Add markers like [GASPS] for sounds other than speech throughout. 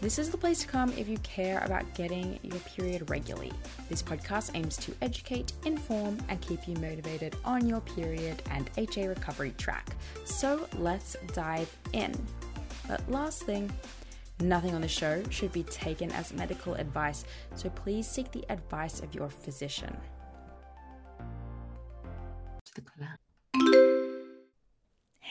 This is the place to come if you care about getting your period regularly. This podcast aims to educate, inform, and keep you motivated on your period and HA recovery track. So let's dive in. But last thing, nothing on the show should be taken as medical advice, so please seek the advice of your physician.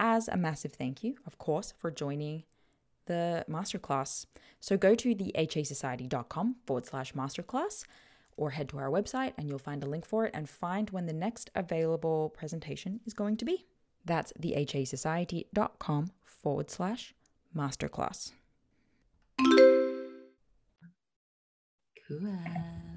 as a massive thank you, of course, for joining the masterclass. So go to the hasociety.com forward slash masterclass or head to our website and you'll find a link for it and find when the next available presentation is going to be. That's thehasociety.com forward slash masterclass. Cool.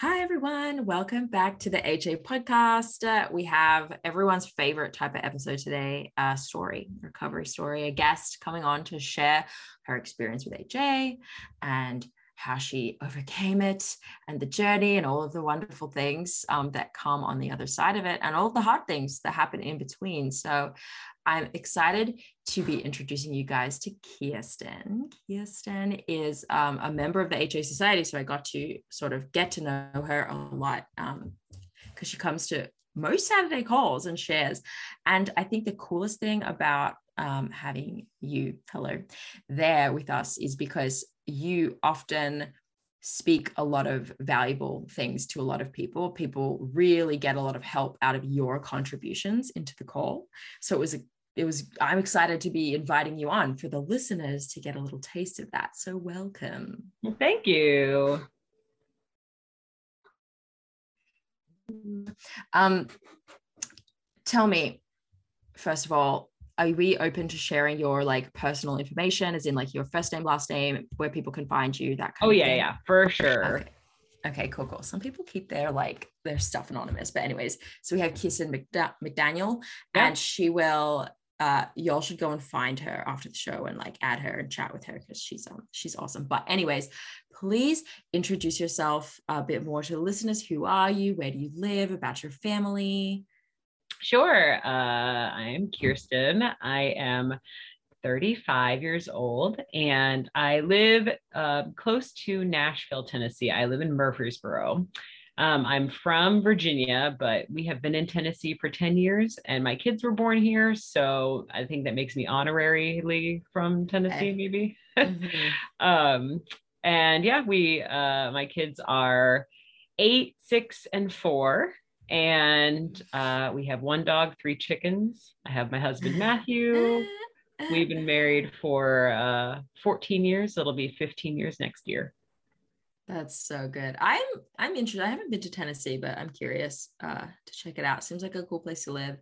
Hi, everyone. Welcome back to the HA podcast. Uh, we have everyone's favorite type of episode today a story, recovery story, a guest coming on to share her experience with HA and how she overcame it and the journey and all of the wonderful things um, that come on the other side of it and all the hard things that happen in between. So I'm excited to be introducing you guys to Kirsten. Kirsten is um, a member of the HA Society, so I got to sort of get to know her a lot because um, she comes to most Saturday calls and shares. And I think the coolest thing about um, having you, hello, there with us is because you often speak a lot of valuable things to a lot of people. People really get a lot of help out of your contributions into the call. So it was a it was I'm excited to be inviting you on for the listeners to get a little taste of that. So welcome. well, Thank you. Um, tell me, first of all, are we open to sharing your like personal information as in like your first name last name where people can find you that kind of thing. oh yeah yeah for sure okay. okay. cool cool some people keep their like their stuff anonymous but anyways so we have kirsten McDa- mcdaniel yeah. and she will uh y'all should go and find her after the show and like add her and chat with her because she's um she's awesome but anyways please introduce yourself a bit more to the listeners who are you where do you live about your family Sure. Uh, I am Kirsten. I am 35 years old and I live uh, close to Nashville, Tennessee. I live in Murfreesboro. Um, I'm from Virginia, but we have been in Tennessee for 10 years and my kids were born here. So I think that makes me honorarily from Tennessee, maybe. Mm-hmm. [LAUGHS] um, and yeah, we, uh, my kids are eight, six, and four. And uh, we have one dog, three chickens. I have my husband, [LAUGHS] Matthew. We've been married for uh, 14 years. It'll be 15 years next year. That's so good. I'm I'm interested. I haven't been to Tennessee, but I'm curious uh, to check it out. Seems like a cool place to live,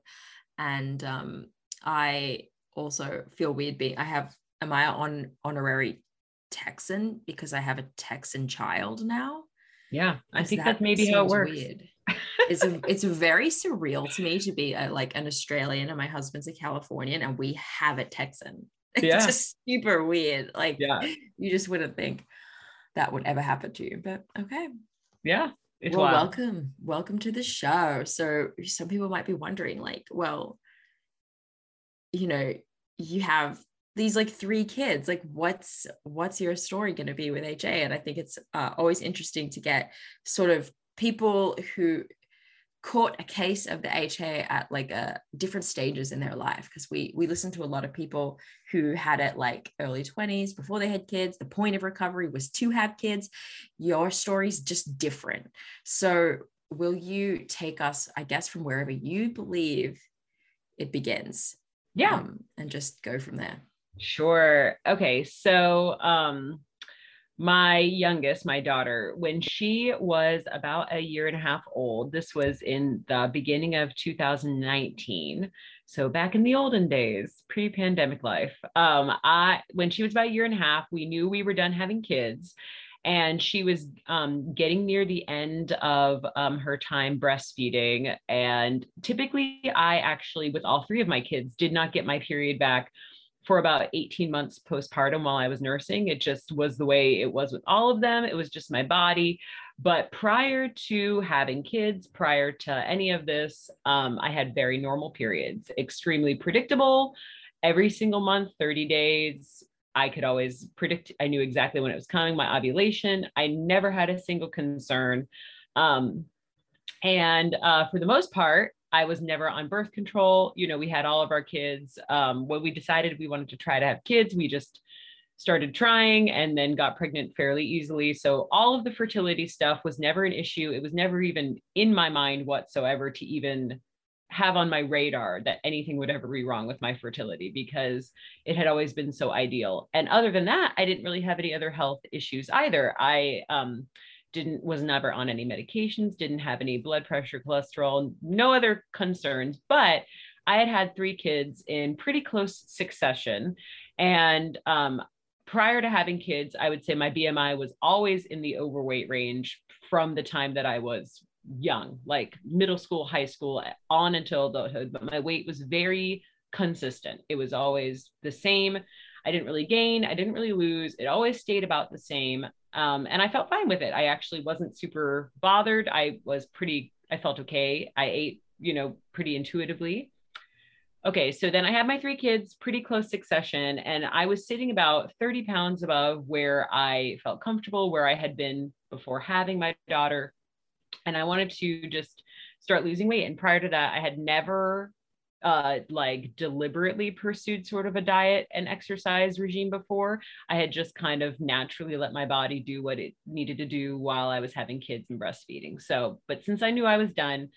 and um, I also feel weird being. I have am I on honorary Texan because I have a Texan child now. Yeah, I think that that's maybe how it works. Weird. [LAUGHS] it's a, it's very surreal to me to be a, like an Australian and my husband's a Californian and we have a Texan. [LAUGHS] It's yeah. just super weird. Like yeah. you just wouldn't think that would ever happen to you. But okay. Yeah. well, wild. welcome. Welcome to the show. So some people might be wondering, like, well, you know, you have these like three kids like what's what's your story going to be with ha and i think it's uh, always interesting to get sort of people who caught a case of the HA at like a uh, different stages in their life because we we listen to a lot of people who had it like early 20s before they had kids. The point of recovery was to have kids. Your story's just different. So will you take us i guess from wherever you believe it begins? Yeah. Um, and just go from there. Sure. Okay so um my youngest, my daughter, when she was about a year and a half old, this was in the beginning of 2019. So back in the olden days, pre-pandemic life, um, I when she was about a year and a half, we knew we were done having kids, and she was um, getting near the end of um, her time breastfeeding. And typically, I actually, with all three of my kids, did not get my period back for about 18 months postpartum while I was nursing. It just was the way it was with all of them. It was just my body. But prior to having kids, prior to any of this, um, I had very normal periods, extremely predictable. Every single month, 30 days, I could always predict, I knew exactly when it was coming, my ovulation. I never had a single concern. Um, and uh, for the most part, I was never on birth control. You know, we had all of our kids. Um, when we decided we wanted to try to have kids, we just started trying and then got pregnant fairly easily. So all of the fertility stuff was never an issue. It was never even in my mind whatsoever to even have on my radar that anything would ever be wrong with my fertility because it had always been so ideal. And other than that, I didn't really have any other health issues either. I um didn't was never on any medications didn't have any blood pressure cholesterol no other concerns. But i had had three kids in pretty close succession. And um, prior to having kids i would say my bmi was always in the overweight range from the time that i was young like middle school high school on until adulthood. But my weight was very consistent. It was always the same. I didn't really gain, I didn't really lose. It always stayed about the same. Um, and I felt fine with it. I actually wasn't super bothered. I was pretty, I felt okay. I ate, you know, pretty intuitively. Okay, so then I had my three kids pretty close succession, and I was sitting about 30 pounds above where I felt comfortable, where I had been before having my daughter. And I wanted to just start losing weight. And prior to that, I had never uh like deliberately pursued sort of a diet and exercise regime before. I had just kind of naturally let my body do what it needed to do while i was having kids and breastfeeding. So but since i knew i was done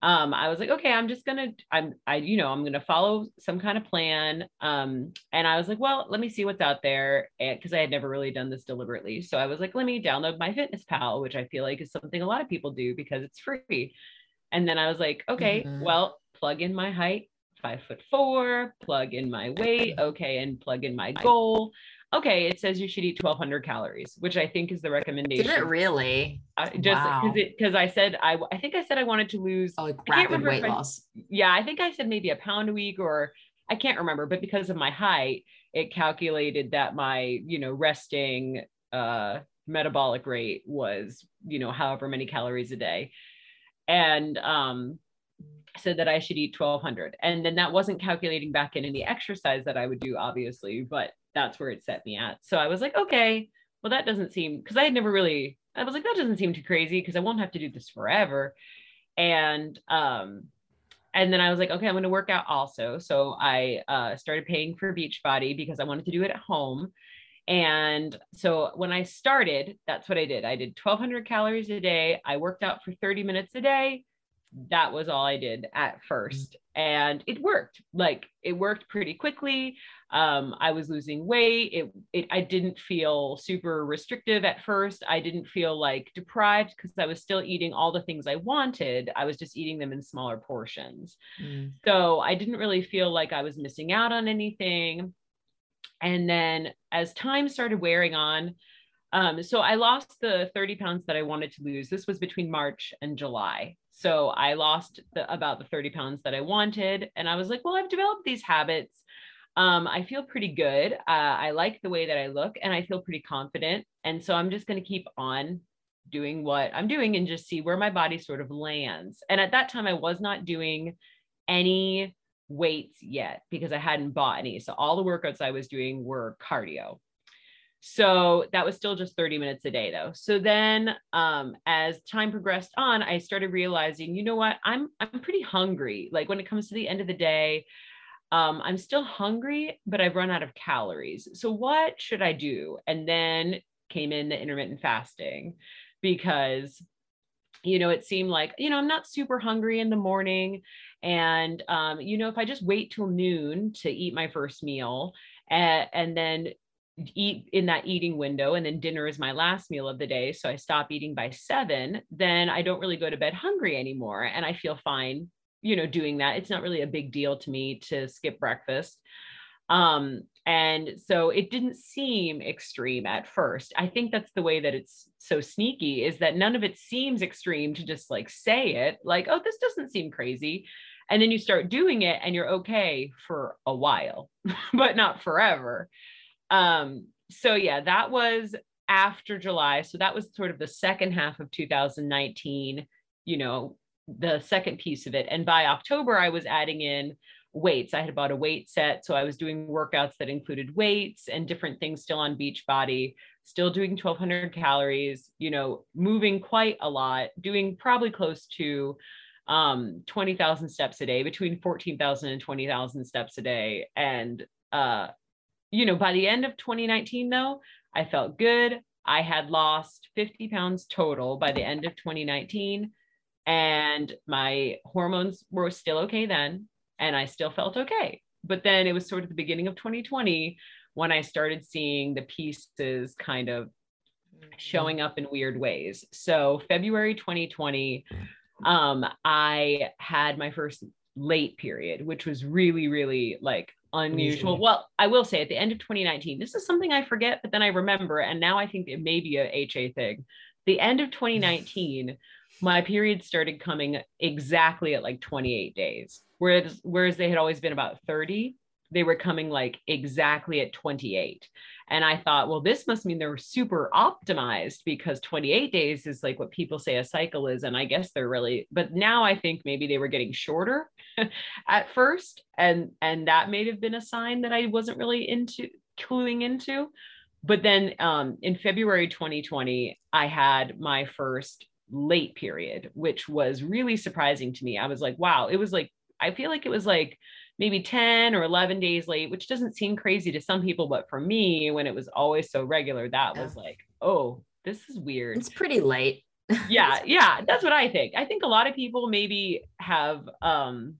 um i was like okay i'm just gonna i'm i you know i'm gonna follow some kind of plan. Um and i was like well let me see what's out there because i had never really done this deliberately. So i was like let me download MyFitnessPal, which i feel like is something a lot of people do because it's free. And then i was like okay mm-hmm. well plug in my height, five foot four, plug in my weight, okay, and plug in my goal. Okay, it says you should eat 1200 calories, which I think is the recommendation. Did it really? I, just because because I said I I think I said I wanted to lose oh, like rapid weight I, loss. Yeah, I think I said maybe a pound a week or I can't remember, but because of my height, it calculated that my, you know, resting uh metabolic rate was, you know, however many calories a day. And um said that I should eat 1200. And then that wasn't calculating back in any exercise that I would do, obviously, but that's where it set me at. So I was like, okay, well, that doesn't seem because I had never really, I was like, that doesn't seem too crazy because I won't have to do this forever. And um, and then I was like, okay, I'm going to work out also. So I uh, started paying for Beachbody because I wanted to do it at home. And so when I started, that's what I did. I did 1200 calories a day. I worked out for 30 minutes a day that was all I did at first. And it worked. Like it worked pretty quickly. Um, I was losing weight. It, it I didn't feel super restrictive at first. I didn't feel like deprived because I was still eating all the things I wanted. I was just eating them in smaller portions. Mm. So I didn't really feel like I was missing out on anything. And then as time started wearing on, um, so I lost the 30 pounds that I wanted to lose. This was between March and July. So I lost the, about the 30 pounds that I wanted. And I was like, well, I've developed these habits. Um, I feel pretty good. Uh, I like the way that I look and I feel pretty confident. And so I'm just going to keep on doing what I'm doing and just see where my body sort of lands. And at that time, I was not doing any weights yet because I hadn't bought any. So all the workouts I was doing were cardio. So that was still just 30 minutes a day though. So then um, as time progressed on, I started realizing, you know what, I'm I'm pretty hungry. Like when it comes to the end of the day, um, I'm still hungry, but I've run out of calories. So what should I do? And then came in the intermittent fasting because you know it seemed like you know i'm not super hungry in the morning and um, you know if i just wait till noon to eat my first meal and, and then eat in that eating window and then dinner is my last meal of the day so i stop eating by seven then i don't really go to bed hungry anymore and i feel fine you know doing that. It's not really a big deal to me to skip breakfast. Um and so it didn't seem extreme at first. I think that's the way that it's so sneaky is that none of it seems extreme to just like say it like oh this doesn't seem crazy and then you start doing it and you're okay for a while [LAUGHS] but not forever um, so yeah, that was after July. So that was sort of the second half of 2019, you know, the second piece of it. And by October, I was adding in weights. I had bought a weight set. So I was doing workouts that included weights and different things still on Beachbody, still doing 1200 calories, you know, moving quite a lot, doing probably close to um 20,000 steps a day, between 14,000 and 20,000 steps a day. And uh you know, by the end of 2019, though, I felt good. I had lost 50 pounds total by the end of 2019. And my hormones were still okay then. And I still felt okay. But then it was sort of the beginning of 2020 when I started seeing the pieces kind of showing up in weird ways. So, February 2020, um, I had my first late period, which was really, really like unusual. Well, I will say at the end of 2019, this is something I forget, but then I remember, and now I think it may be a HA thing. The end of 2019, [SIGHS] my period started coming exactly at like 28 days, whereas whereas they had always been about 30. They were coming like exactly at 28. And I thought, well, this must mean they're super optimized because 28 days is like what people say a cycle is. And I guess they're really, but now I think maybe they were getting shorter [LAUGHS] at first. And and that may have been a sign that I wasn't really into cluing into. But then um, in February 2020, I had my first late period, which was really surprising to me. I was like, wow, it was like, I feel like it was like maybe 10 or 11 days late, which doesn't seem crazy to some people. But for me, when it was always so regular, that yeah. was like, oh, this is weird. It's pretty late. [LAUGHS] yeah. Yeah. That's what I think. I think a lot of people maybe have, um,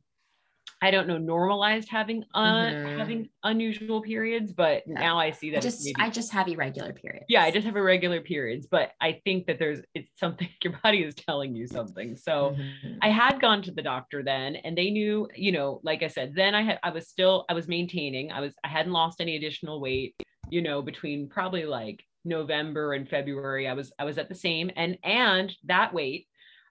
I don't know, normalized having uh, mm-hmm. having unusual periods, but now I see that I just maybe, I just have irregular periods. Yeah, I just have irregular periods, but I think that there's it's something [LAUGHS] your body is telling you something. So mm-hmm. I had gone to the doctor then, and they knew, you know, like I said, then I had I was still I was maintaining. I was I hadn't lost any additional weight, you know, between probably like November and February. I was I was at the same, and and that weight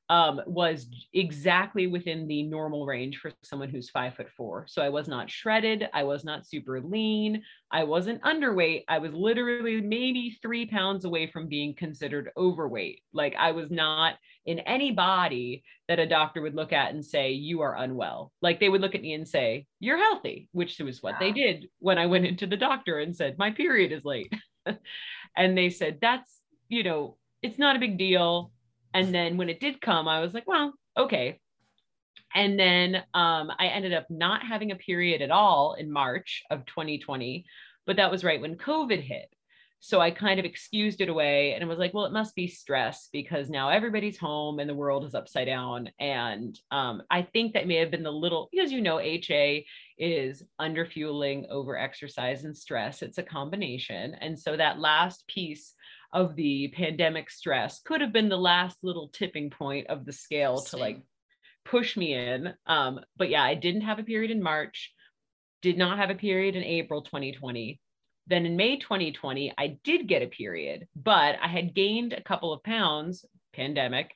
um, was exactly within the normal range for someone who's five foot four. So I was not shredded. I was not super lean. I wasn't underweight. I was literally maybe three pounds away from being considered overweight. Like I was not in any body that a doctor would look at and say, You are unwell. Like they would look at me and say, You're healthy, which was what they did when I went into the doctor and said, My period is late. [LAUGHS] and they said, That's, you know, it's not a big deal and then when it did come, I was like, well, okay. And then um, I ended up not having a period at all in March of 2020, but that was right when COVID hit. So I kind of excused it away and was like, well, it must be stress because now everybody's home and the world is upside down. And um, I think that may have been the little, because you know, HA is underfueling, over exercise, and stress. It's a combination. And so that last piece of the pandemic stress could have been the last little tipping point of the scale to like push me in. Um, but yeah, I didn't have a period in March, did not have a period in April 2020. Then in May 2020, I did get a period, but I had gained a couple of pounds, pandemic,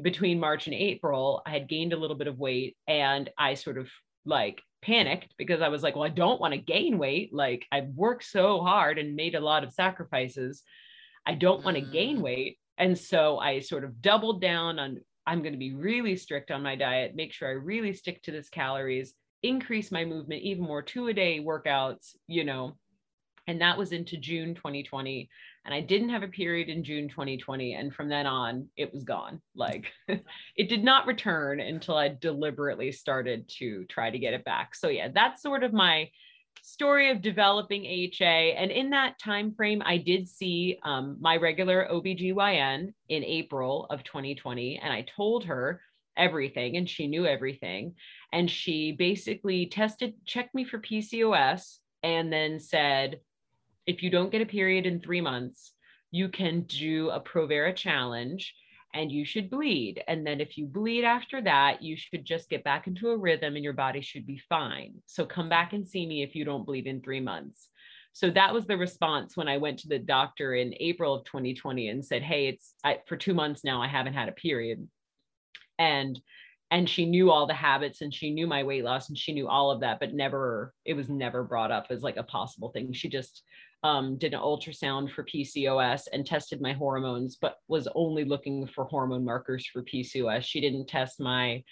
between March and April. I had gained a little bit of weight and I sort of like panicked because I was like, well, I don't want to gain weight. Like I've worked so hard and made a lot of sacrifices. I don't want to gain mm. weight. And so I sort of doubled down on I'm going to be really strict on my diet, make sure I really stick to this calories, increase my movement even more, two a day workouts, you know. And that was into June 2020. And I didn't have a period in June 2020. And from then on, it was gone. Like [LAUGHS] it did not return until I deliberately started to try to get it back. So, yeah, that's sort of my story of developing HA. And in that time frame, I did see um, my regular OBGYN in April of 2020. And I told her everything, and she knew everything. And she basically tested, checked me for PCOS, and then said, if you don't get a period in three months, you can do a Provera challenge and you should bleed. And then if you bleed after that, you should just get back into a rhythm and your body should be fine. So come back and see me if you don't bleed in three months. So that was the response when I went to the doctor in April of 2020 and said, "Hey, it's I, for two months now. I haven't had a period," and and she knew all the habits and she knew my weight loss and she knew all of that, but never it was never brought up as like a possible thing. She just um, did an ultrasound for PCOS and tested my hormones, but was only looking for hormone markers for PCOS. She didn't test my,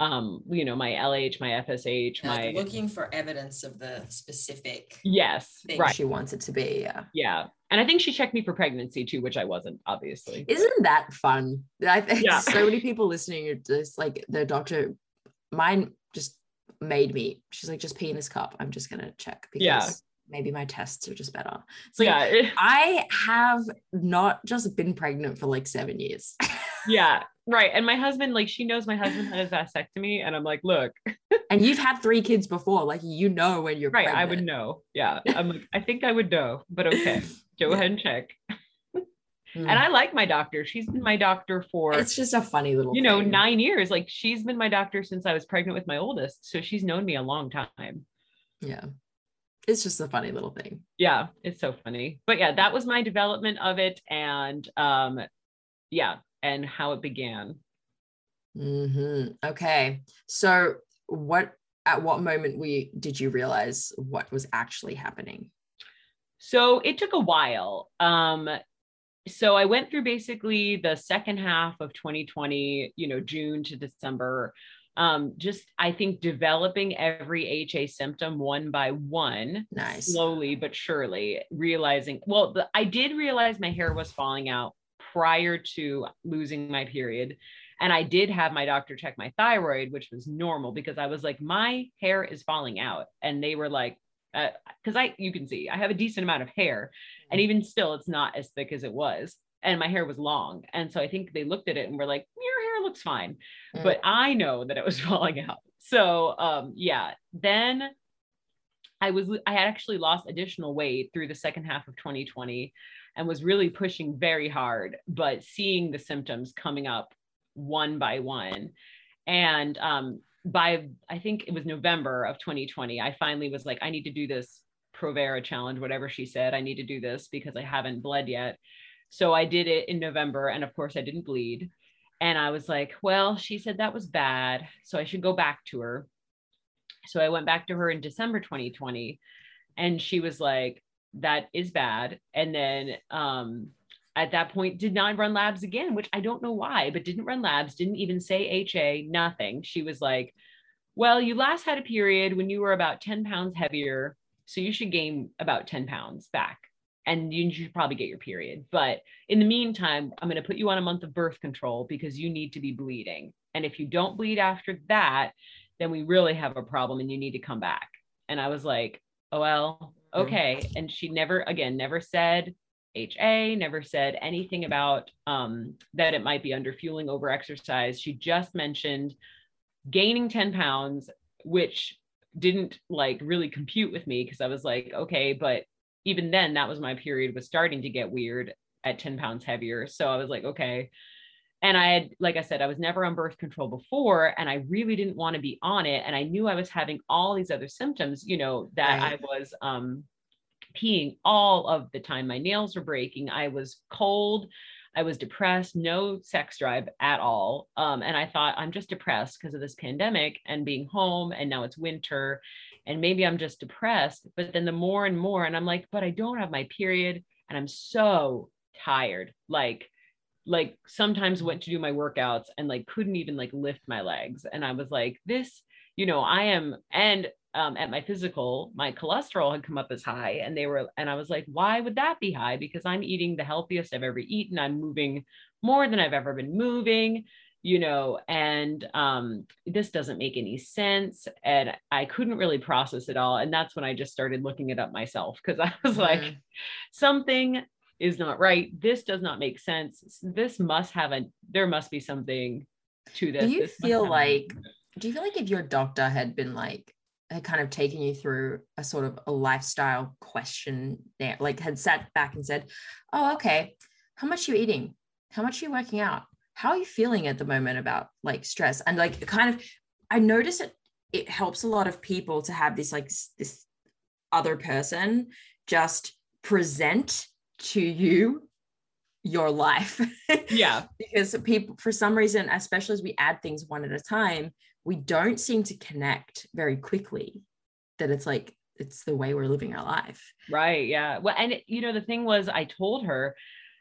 um, you know, my LH, my FSH, my looking for evidence of the specific. Yes, right. She wants it to be. Yeah. Yeah. And I think she checked me for pregnancy too, which I wasn't, obviously. Isn't that fun? I think yeah. so many people listening are just like the doctor. Mine just made me. She's like, just pee in this cup. I'm just gonna check because yeah maybe my tests are just better. So yeah, [LAUGHS] I have not just been pregnant for like seven years. [LAUGHS] yeah, right. And my husband, like, she knows my husband had a vasectomy, and I'm like, look. [LAUGHS] and you've had three kids before, like you know when you're right. Pregnant. I would know. Yeah, I'm like, I think I would know, but okay, go ahead and check. Mm. And I like my doctor. She's been my doctor for it's just a funny little you know, nine years. Like she's been my doctor since I was pregnant with my oldest. So she's known me a long time. Yeah it's just a funny little thing. Yeah, it's so funny. But yeah, that was my development of it and um yeah, and how it began. Mm-hmm. Okay. So what at what moment we did you realize what was actually happening? So it took a while. Um so I went through basically the second half of 2020, you know, June to December um, just I think developing every HA symptom one by one, nice. slowly but surely, realizing. Well, the, I did realize my hair was falling out prior to losing my period. And I did have my doctor check my thyroid, which was normal because I was like, my hair is falling out. And they were like, because uh, I, you can see, I have a decent amount of hair. And mm-hmm. even still, it's not as thick as it was. And my hair was long. And so I think they looked at it and were like, your hair looks fine mm. but I know that it was [LAUGHS] falling out. So um, yeah, then I was I had actually lost additional weight through the second half of 2020 and was really pushing very hard, but seeing the symptoms coming up one by one. And um, by I think it was November of 2020, I finally was like, I need to do this Provera challenge, whatever she said. I need to do this because I haven't bled yet. So I did it in November, and of course, I didn't bleed. And I was like, well, she said that was bad. So I should go back to her. So I went back to her in December 2020 and she was like, that is bad. And then um, at that point did not run labs again, which I don't know why, but didn't run labs, didn't even say HA, nothing. She was like, well, you last had a period when you were about 10 pounds heavier. So you should gain about 10 pounds back and you should probably get your period. But in the meantime, I'm going to put you on a month of birth control because you need to be bleeding. And if you don't bleed after that, then we really have a problem and you need to come back. And I was like, oh, well, okay. And she never, again, never said HA, never said anything about um, that it might be under fueling over exercise. She just mentioned gaining 10 pounds, which didn't like really compute with me because I was like, okay, but even then that was my period was starting to get weird at 10 pounds heavier. So I was like, okay. And I had, like I said, I was never on birth control before, and I really didn't want to be on it. And I knew I was having all these other symptoms, you know, that right. I was um, peeing all of the time. My nails were breaking. I was cold. I was depressed, no sex drive at all. Um, and I thought, I'm just depressed because of this pandemic and being home. And now it's winter and maybe I'm just depressed. But then the more and more, and I'm like, but I don't have my period and I'm so tired. Like, like sometimes went to do my workouts and like couldn't even like lift my legs. And I was like, this, you know, I am, and um, at my physical, my cholesterol had come up as high, and they were, and I was like, why would that be high? Because I'm eating the healthiest I've ever eaten. I'm moving more than I've ever been moving you know and um, this doesn't make any sense and i couldn't really process it all and that's when i just started looking it up myself because i was mm-hmm. like something is not right. This does not make sense. This must have a there must be something to this. do you this feel like do you feel like if your doctor had been like had kind of taken you through a sort of a lifestyle question there like had sat back and said oh okay. How much are you eating? How much are you working out how are you feeling at the moment about like stress? And like kind of i notice it it helps a lot of people to have this like this other person just present to you your life. [LAUGHS] Yeah. Because people for some reason especially as we add things one at a time we don't seem to connect very quickly that it's like it's the way we're living our life. Right yeah. Well and you know the thing was i told her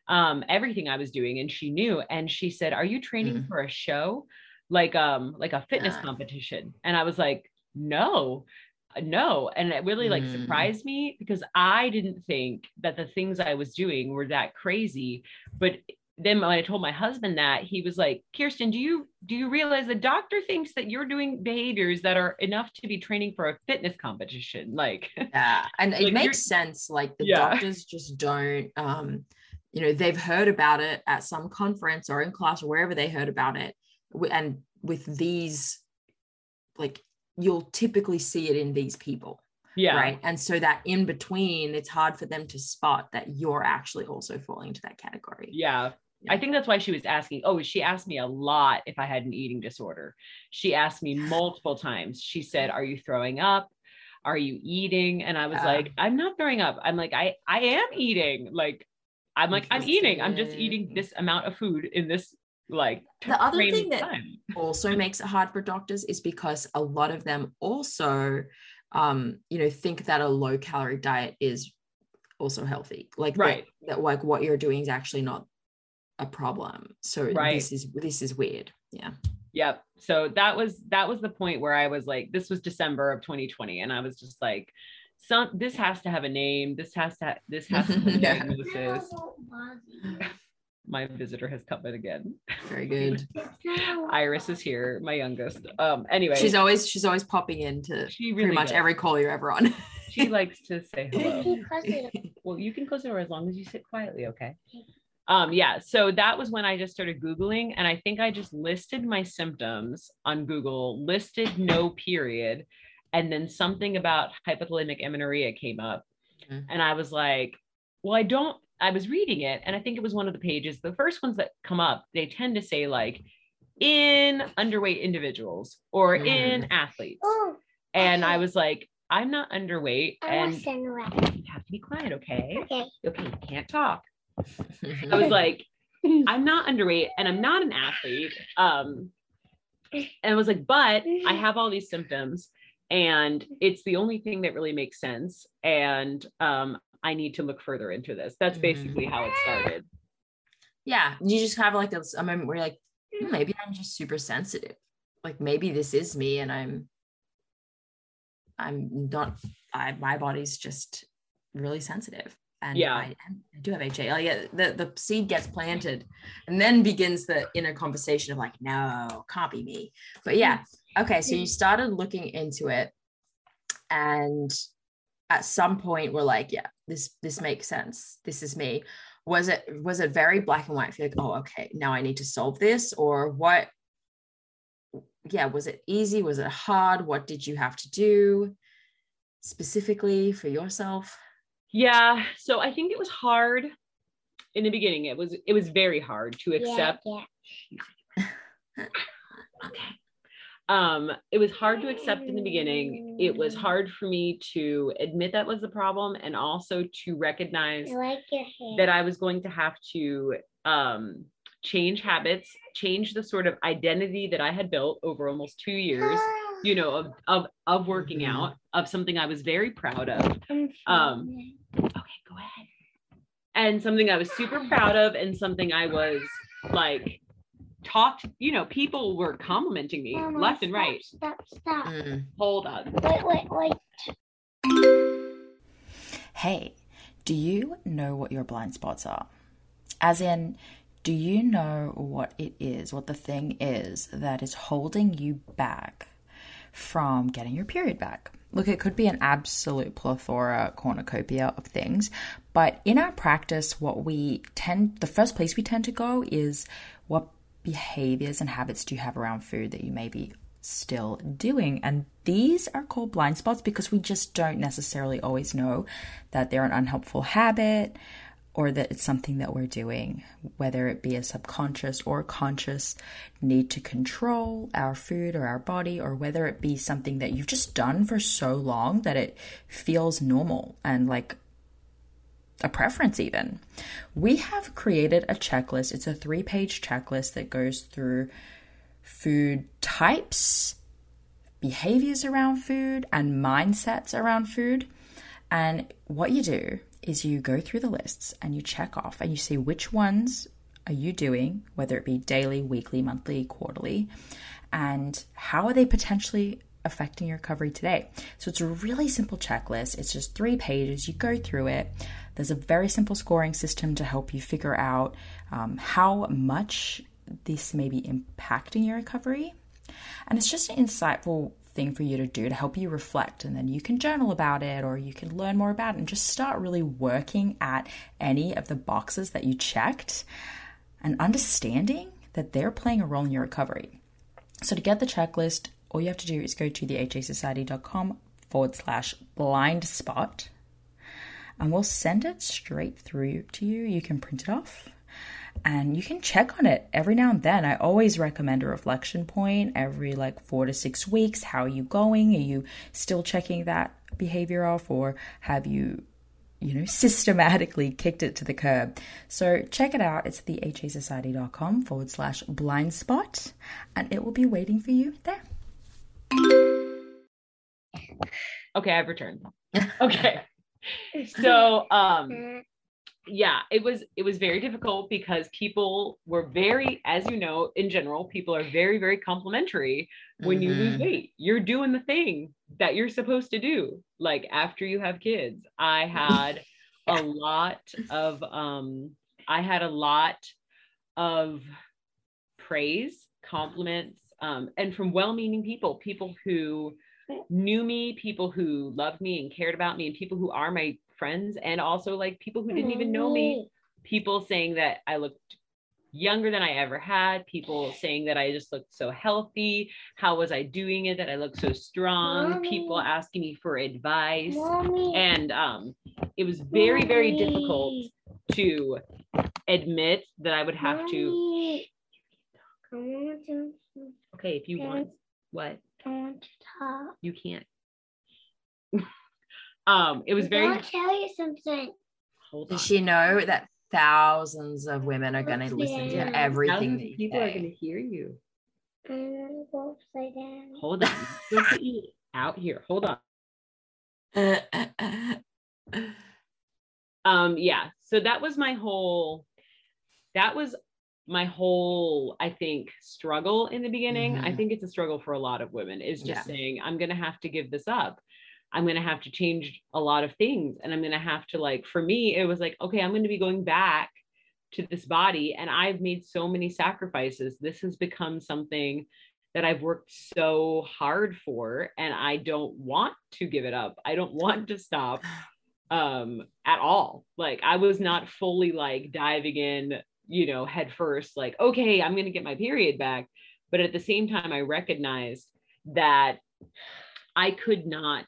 um, everything I was doing, and she knew. And she said, "Are you training mm. for a show, like um like a fitness competition?" And I was like, "No." no and it really like mm. surprised me because i didn't think that the things i was doing were that crazy but then when I told my husband that, he was like, Kirsten, do you do you realize the doctor thinks that you're doing behaviors that are enough to be training for a fitness competition? [LAUGHS] Like Yeah, and it makes sense. Like the yeah. doctors just don't um you know they've heard about it at some conference or in class or wherever they heard about it and with these like you'll typically see it in these people yeah right and so that in between it's hard for them to spot that you're actually also falling into that category yeah I think that's why she was asking. Oh, she asked me a lot if I had an eating disorder. She asked me multiple times. She said, Are you throwing up? Are you eating? And I was yeah. like, I'm not throwing up. I'm like, I I am eating. Like I'm like, I'm eating. I'm just eating this amount of food in this like the other thing that also makes it hard for doctors is because a lot of them also um you know think that a low calorie diet is also healthy. Like right. that, that like what you're doing is actually not a problem. So right. this is this is weird. Yeah. Yep. So that was that was the point where i was like this was december of 2020 and i was just like some this has to have a name. This has to this has to [LAUGHS] have a diagnosis. [LAUGHS] [LAUGHS] my visitor has come in again. Very good. Iris is here, my youngest. Um, anyway, she's always she's always popping into she really pretty much does. every call you're ever on. she likes to say hello. well, you can close the door as long as you sit quietly, okay? Um, yeah, so that was when I just started Googling, and I think I just listed my symptoms on Google, listed no period, and then something about hypothalamic amenorrhea came up mm-hmm. and i was like well i don't i was reading it and i think it was one of the pages the first ones that come up they tend to say like in underweight individuals or mm. in athletes oh, and okay. i was like i'm not underweight I'm and you have to be quiet okay okay okay you can't talk i was [LAUGHS] like I'm not underweight and I'm not an athlete. Um, and I was like, but I [LAUGHS] have all these symptoms and it's the only thing that really makes sense. And um, I need to look further into this. That's Mhm. basically how it started. Yeah. You just have like a, a moment where you're like, "Hmm, maybe I'm just super sensitive. Like maybe this is me and I'm I'm not I my body's just really sensitive. And Yeah. I, I do have HA. Like yeah, the, the seed gets planted and then begins the inner conversation of like, no, can't be me. But yeah. Okay. So you mm. started looking into it and at some point we're like, yeah, this this makes sense. This is me. Was it was it very black and white? Feel like, oh, okay, now I need to solve this, or what? Yeah, was it easy? Was it hard? What did you have to do specifically for yourself? Yeah. So I think it was hard in the beginning. It was it was very hard to accept. Yeah, [LAUGHS] [LAUGHS] Okay. Um, it was hard to accept in the beginning. It was hard for me to admit that was the problem and also to recognize. I like that I was going to have to um, change habits, change the sort of identity that I had built over almost two years, [GASPS] you know, of of of working Mhm. out, of something I was very proud of. Um, Okay, go ahead. And something I was super proud of, and something I was like talked, you know, people were complimenting me. Mama, left and stop, right. Stop, stop. Mm. Hold on. Wait, wait, wait. Hey, do you know what your blind spots are? As in, do you know what it is, what the thing is that is holding you back from getting your period back? Look, it could be an absolute plethora, cornucopia of things, but in our practice, what we tend, the first place we tend to go is what behaviors and habits do you have around food that you may be still doing? And these are called blind spots because we just don't necessarily always know that they're an unhelpful habit or that it's something that we're doing, whether it be a subconscious or conscious need to control our food or our body, or whether it be something that you've just done for so long that it feels normal and like a preference, even. We have created a checklist. It's a three page checklist that goes through food types, behaviors around food, and mindsets around food. And what you do is you go through the lists and you check off and you see which ones are you doing, whether it be daily, weekly, monthly, quarterly, and how are they potentially affecting your recovery today. So it's a really simple checklist. It's just three pages. You go through it. There's a very simple scoring system to help you figure out um, how much this may be impacting your recovery. And it's just an insightful thing for you to do to help you reflect. And then you can journal about it or you can learn more about it and just start really working at any of the boxes that you checked and understanding that they're playing a role in your recovery. So to get the checklist, all you have to do is go to the hasociety.com forward slash blind spot and we'll send it straight through to you. You can print it off and you can check on it every now and then. I always recommend a reflection point every like four to six weeks. How are you going? Are you still checking that behavior off or have you you know, [LAUGHS] systematically kicked it to the curb. So check it out. It's the hasociety.com forward slash blind spot, and it will be waiting for you there. Okay, I've returned. [LAUGHS] Okay. So um Mm, yeah, it was it was very difficult because people were very, as you know, in general, people are very, very complimentary when you lose Mhm. weight. You're doing the thing that you're supposed to do. Like after you have kids. I had a [LAUGHS] lot of um I had a lot of praise, compliments, um, and from well-meaning people, people who knew me, people who loved me and cared about me, and people who are my friends, and also like people who didn't even know me. People saying that I looked younger than I ever had, people saying that I just looked so healthy. How was I doing it? That I looked so strong, people asking me for advice. Mommy. And um, it was very, very difficult to admit that I would have to. Okay, if you want, what I want to talk. you can't. [LAUGHS] um, it was I very. want to tell you something. Hold on. Does she know that thousands of women are going to listen to everything that you people are going to hear you. I'm gonna go upside down. Hold on. [LAUGHS] Go put you out here. Hold on. [LAUGHS] um yeah so that was my whole that was my whole i think struggle in the beginning i Mhm. think it's a struggle for a lot of women is just Yeah. saying i'm going to have to give this up i'm going to have to change a lot of things and i'm going to have to like for me it was like okay i'm going to be going back to this body and i've made so many sacrifices this has become something that i've worked so hard for and i don't want to give it up i don't want to stop um at all like i was not fully like diving in you know head first like okay i'm going to get my period back. But at the same time i recognized that i could not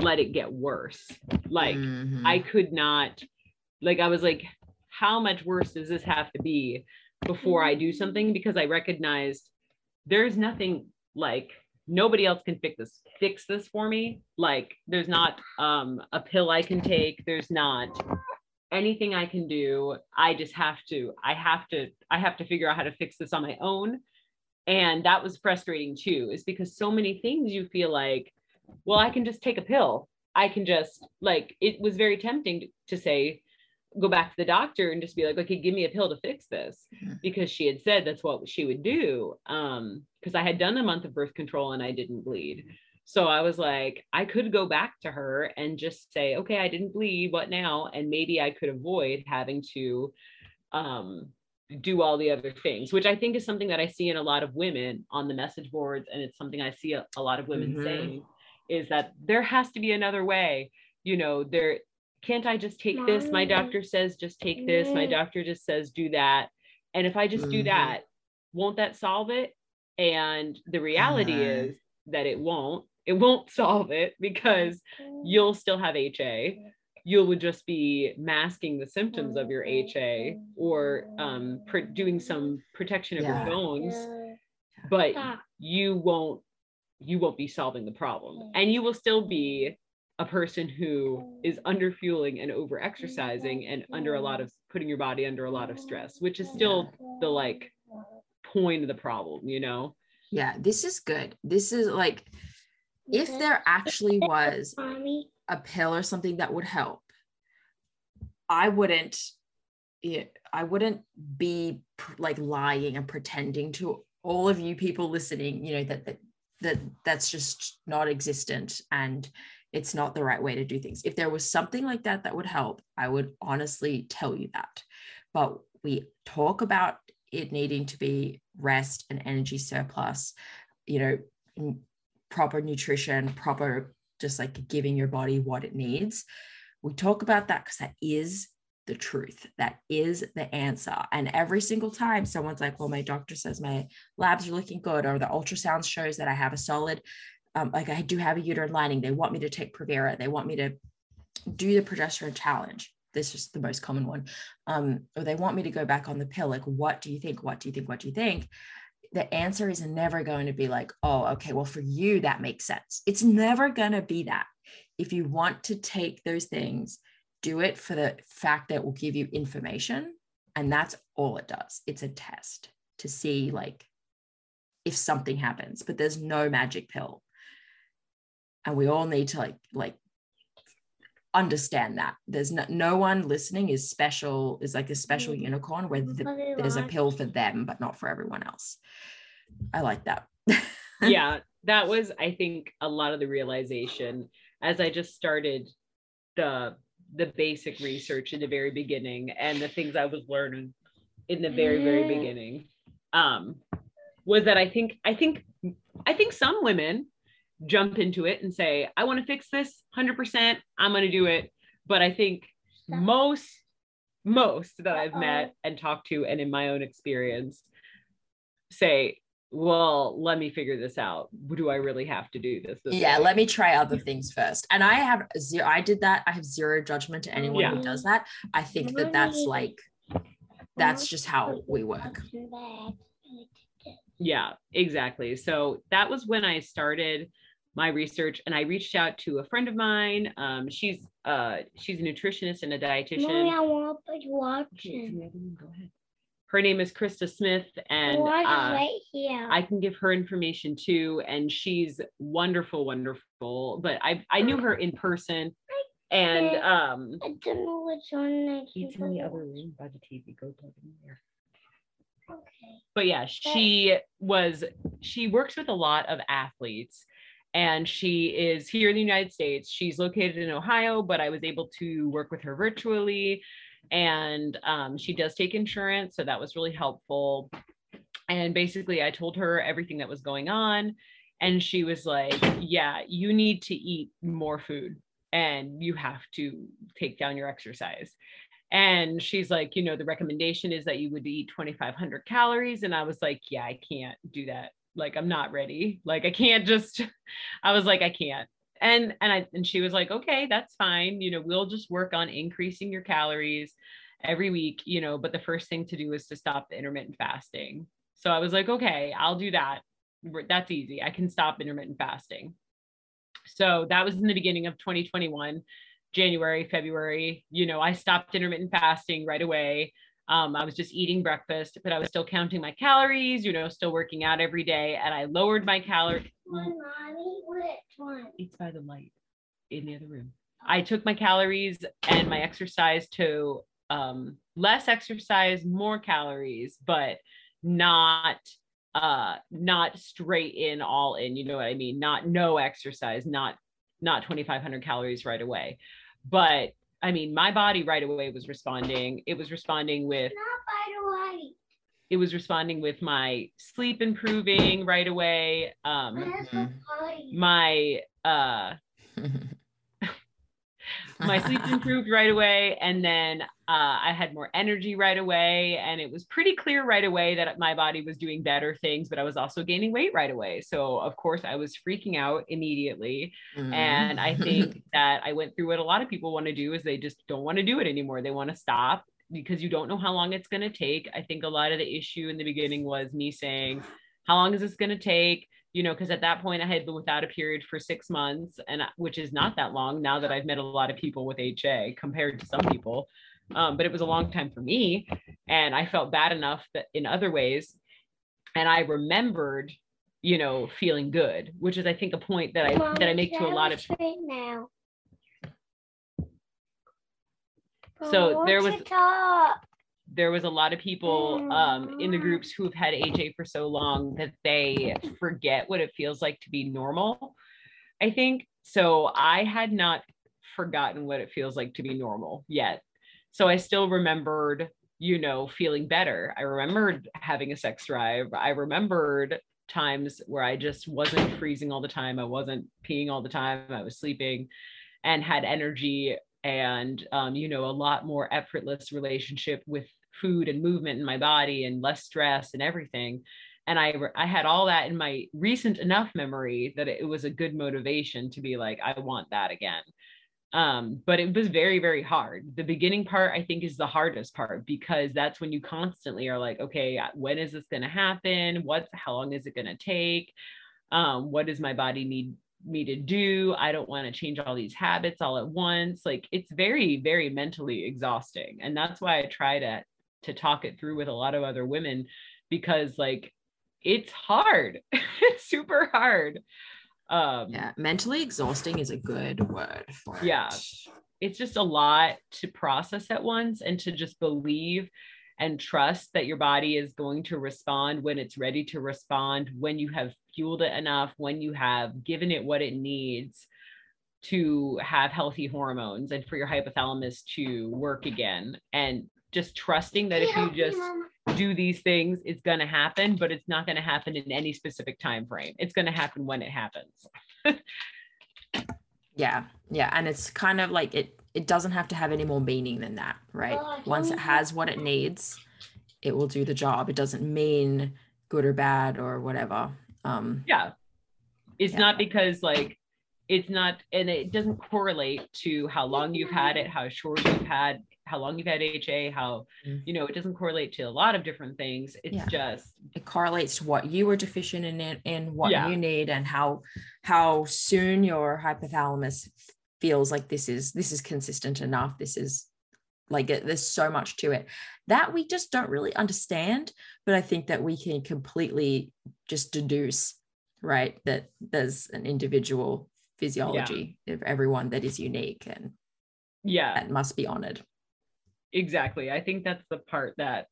let it get worse. Like Mhm. i could not like i was like how much worse does this have to be before i do something? Because i recognized there's nothing like nobody else can fix this fix this for me. Like there's not um a pill i can take. There's not anything i can do i just have to i have to i have to figure out how to fix this on my own. And that was frustrating too is because so many things you feel like well i can just take a pill. I can just like it was very tempting to, say go back to the doctor and just be like okay give me a pill to fix this. Mhm. because she had said that's what she would do um because i had done a month of birth control and i didn't bleed so i was like i could go back to her and just say okay i didn't bleed what now? And maybe i could avoid having to um do all the other things which i think is something that i see in a lot of women on the message boards and it's something i see a, a lot of women Mhm. saying is that there has to be another way. You know there can't i just take this? My doctor says just take this. My doctor just says do that. And if i just do Mhm. that won't that solve it? And the reality Uh-huh. is that it won't it won't solve it because you'll still have ha you would just be masking the symptoms of your ha or um, pr- doing some protection of Yeah. your bones but you won't you won't be solving the problem. And you will still be a person who is under fueling and over exercising and under a lot of putting your body under a lot of stress which is still the like point of the problem you know? Yeah this is good. This is like if there actually was a pill or something that would help i wouldn't i wouldn't be like lying and pretending to all of you people listening you know that that, that that's just not existent and it's not the right way to do things. If there was something like that that would help i would honestly tell you that. But we talk about it needing to be rest and energy surplus you know proper nutrition proper just like giving your body what it needs. We talk about that because that is the truth. That is the answer. And every single time someone's like, well, my doctor says my labs are looking good, or the ultrasound shows that I have a solid, um, like I do have a uterine lining. They want me to take Provera. They want me to do the progesterone challenge. This is the most common one. Um, or they want me to go back on the pill. Like, what do you think? What do you think? What do you think? The answer is never going to be like, oh, okay, well, for you, that makes sense. It's never going to be that. If you want to take those things, do it for the fact that it will give you information. And that's all it does. It's a test to see, like, if something happens, but there's no magic pill. And we all need to, like, like, understand that. There's no, no one listening is special is like a special Mm. unicorn where the, there's a pill for them but not for everyone else. I like that. [LAUGHS] Yeah that was i think a lot of the realization. As i just started the the basic research in the very beginning and the things i was learning in the very very Mm. beginning um was that i think i think i think some women jump into it and say i want to fix this 100% i'm going to do it. But i think Stop. most most that i've met and talked to and in my own experience say well let me figure this out. Do i really have to do this, this yeah way? let me try other things first. And i have zero i did that. I have zero judgment to anyone who does that. I think that that's like that's just how we work. yeah exactly. So that was when i started my research and I reached out to a friend of mine. Um, she's uh, she's a nutritionist and a dietitian. Mommy, I want to Okay, watch it's in it. the other room. Go ahead. Her name is Krista Smith, and uh, right here. I can give her information too. And she's wonderful, wonderful. But I I knew her in person, and um, I don't know which one I it's can in the other room by the TV. Go plug it in there. Okay. but yeah she was she works with a lot of athletes and she is here in the united states she's located in ohio but i was able to work with her virtually and um, she does take insurance so that was really helpful and basically i told her everything that was going on and she was like yeah you need to eat more food and you have to take down your exercise and she's like, you know, the recommendation is that you would eat 2,500 calories. And I was like, yeah, I can't do that. Like, I'm not ready. Like, I can't just, [LAUGHS] I was like, I can't. And, and I, and she was like, okay, that's fine. You know, we'll just work on increasing your calories every week, you know, but the first thing to do is to stop the intermittent fasting. So I was like, okay, I'll do that. That's easy. I can stop intermittent fasting. So that was in the beginning of 2021. January, February, you know, I stopped intermittent fasting right away. Um, I was just eating breakfast, but I was still counting my calories, you know, still working out every day. And I lowered my calorie. One, mommy, which? It's by the light in the other room. I took my calories and my exercise to um, less exercise, more calories, but not uh not straight in all in you know what i mean not no exercise not not 2500 calories right away but i mean my body right away was responding it was responding with Not by the light. it was responding with my sleep improving right away um Where's the party? my uh [LAUGHS] my sleep [LAUGHS] improved right away and then uh, i had more energy right away and it was pretty clear right away that my body was doing better things but i was also gaining weight right away. So of course i was freaking out immediately. And i think [LAUGHS] that i went through what a lot of people want to do is they just don't want to do it anymore. They want to stop because you don't know how long it's going to take. I think a lot of the issue in the beginning was me saying how long is this going to take you know because at that point i had been without a period for six months and which is not that long now that i've met a lot of people with ha compared to some people um, but it was a long time for me and i felt bad enough that in other ways and i remembered you know feeling good which is i think a point that i that i make to a lot of straight now. So there was-? There was a lot of people um, in the groups who have had HA for so long that they forget what it feels like to be normal. I think so. I had not forgotten what it feels like to be normal yet. So I still remembered, you know, feeling better. I remembered having a sex drive. I remembered times where I just wasn't freezing all the time. I wasn't peeing all the time. I was sleeping and had energy and um, you know a lot more effortless relationship with food and movement in my body and less stress and everything. And i i had all that in my recent enough memory that it was a good motivation to be like i want that again. Um, but it was very very hard. The beginning part i think is the hardest part because that's when you constantly are like okay when is this going to happen? What's how long is it going to take? Um, what does my body need me to do? I don't want to change all these habits all at once. Like it's very very mentally exhausting. And that's why i try to to talk it through with a lot of other women because like it's hard [LAUGHS] it's super hard um Yeah, mentally exhausting is a good word for it. Yeah. it's just a lot to process at once and to just believe and trust that your body is going to respond when it's ready to respond when you have fueled it enough when you have given it what it needs to have healthy hormones and for your hypothalamus to work again and just trusting that if you just do these things it's going to happen but it's not going to happen in any specific time frame it's going to happen when it happens [LAUGHS] Yeah, yeah, and it's kind of like it. It doesn't have to have any more meaning than that, right? Oh, Once it has what it needs, it will do the job. It doesn't mean good or bad or whatever. Um, yeah it's Yeah. not because like it's not and it doesn't correlate to how long you've had it how short you've had how long you've had ha how Mm. you know it doesn't correlate to a lot of different things it's Yeah. just it correlates to what you were deficient in and in what Yeah. you need and how how soon your hypothalamus feels like this is this is consistent enough this is like it, there's so much to it that we just don't really understand but i think that we can completely just deduce right that there's an individual physiology of everyone that is unique and yeah that must be honored exactly. I think that's the part that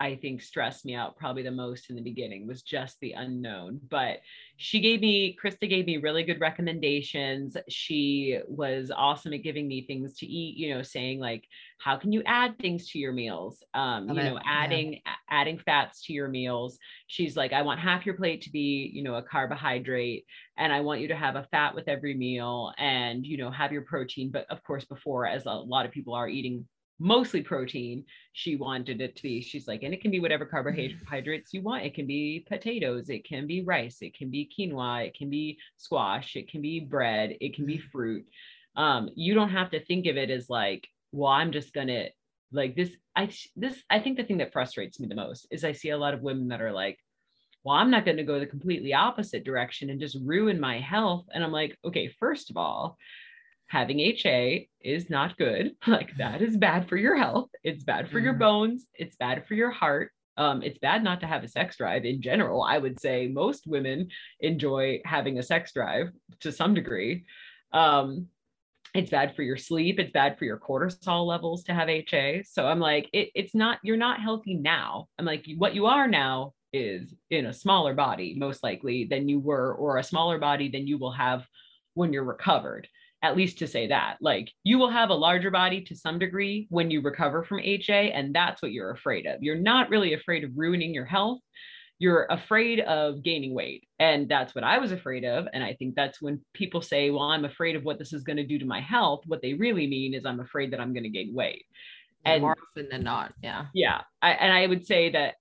i think stressed me out probably the most in the beginning was just the unknown. But she gave me krista gave me really good recommendations. She was awesome at giving me things to eat you know saying like how can you add things to your meals? Um you know adding a- adding fats to your meals. She's like i want half your plate to be you know a carbohydrate and i want you to have a fat with every meal and you know have your protein. But of course before as a lot of people are eating mostly protein she wanted it to be. She's like and it can be whatever carbohydrates you want. It can be potatoes it can be rice it can be quinoa it can be squash it can be bread it can be fruit. Um you don't have to think of it as like well i'm just gonna like this i this i think the thing that frustrates me the most is i see a lot of women that are like well i'm not going to go the completely opposite direction and just ruin my health. And i'm like okay first of all having HA is not good. [LAUGHS] Like that is bad for your health. It's bad for your Mhm. bones. It's bad for your heart. Um, it's bad not to have a sex drive in general. I would say most women enjoy having a sex drive to some degree. Um, it's bad for your sleep. It's bad for your cortisol levels to have HA. So I'm like, it, it's not, you're not healthy now. I'm like, what you are now is in a smaller body, most likely than you were, or a smaller body than you will have when you're recovered at least to say that like you will have a larger body to some degree when you recover from HA and that's what you're afraid of. You're not really afraid of ruining your health. You're afraid of gaining weight. And that's what I was afraid of and I think that's when people say, "Well, I'm afraid of what this is going to do to my health." What they really mean is I'm afraid that I'm going to gain weight. And- more often than not yeah Yeah. I, and I would say that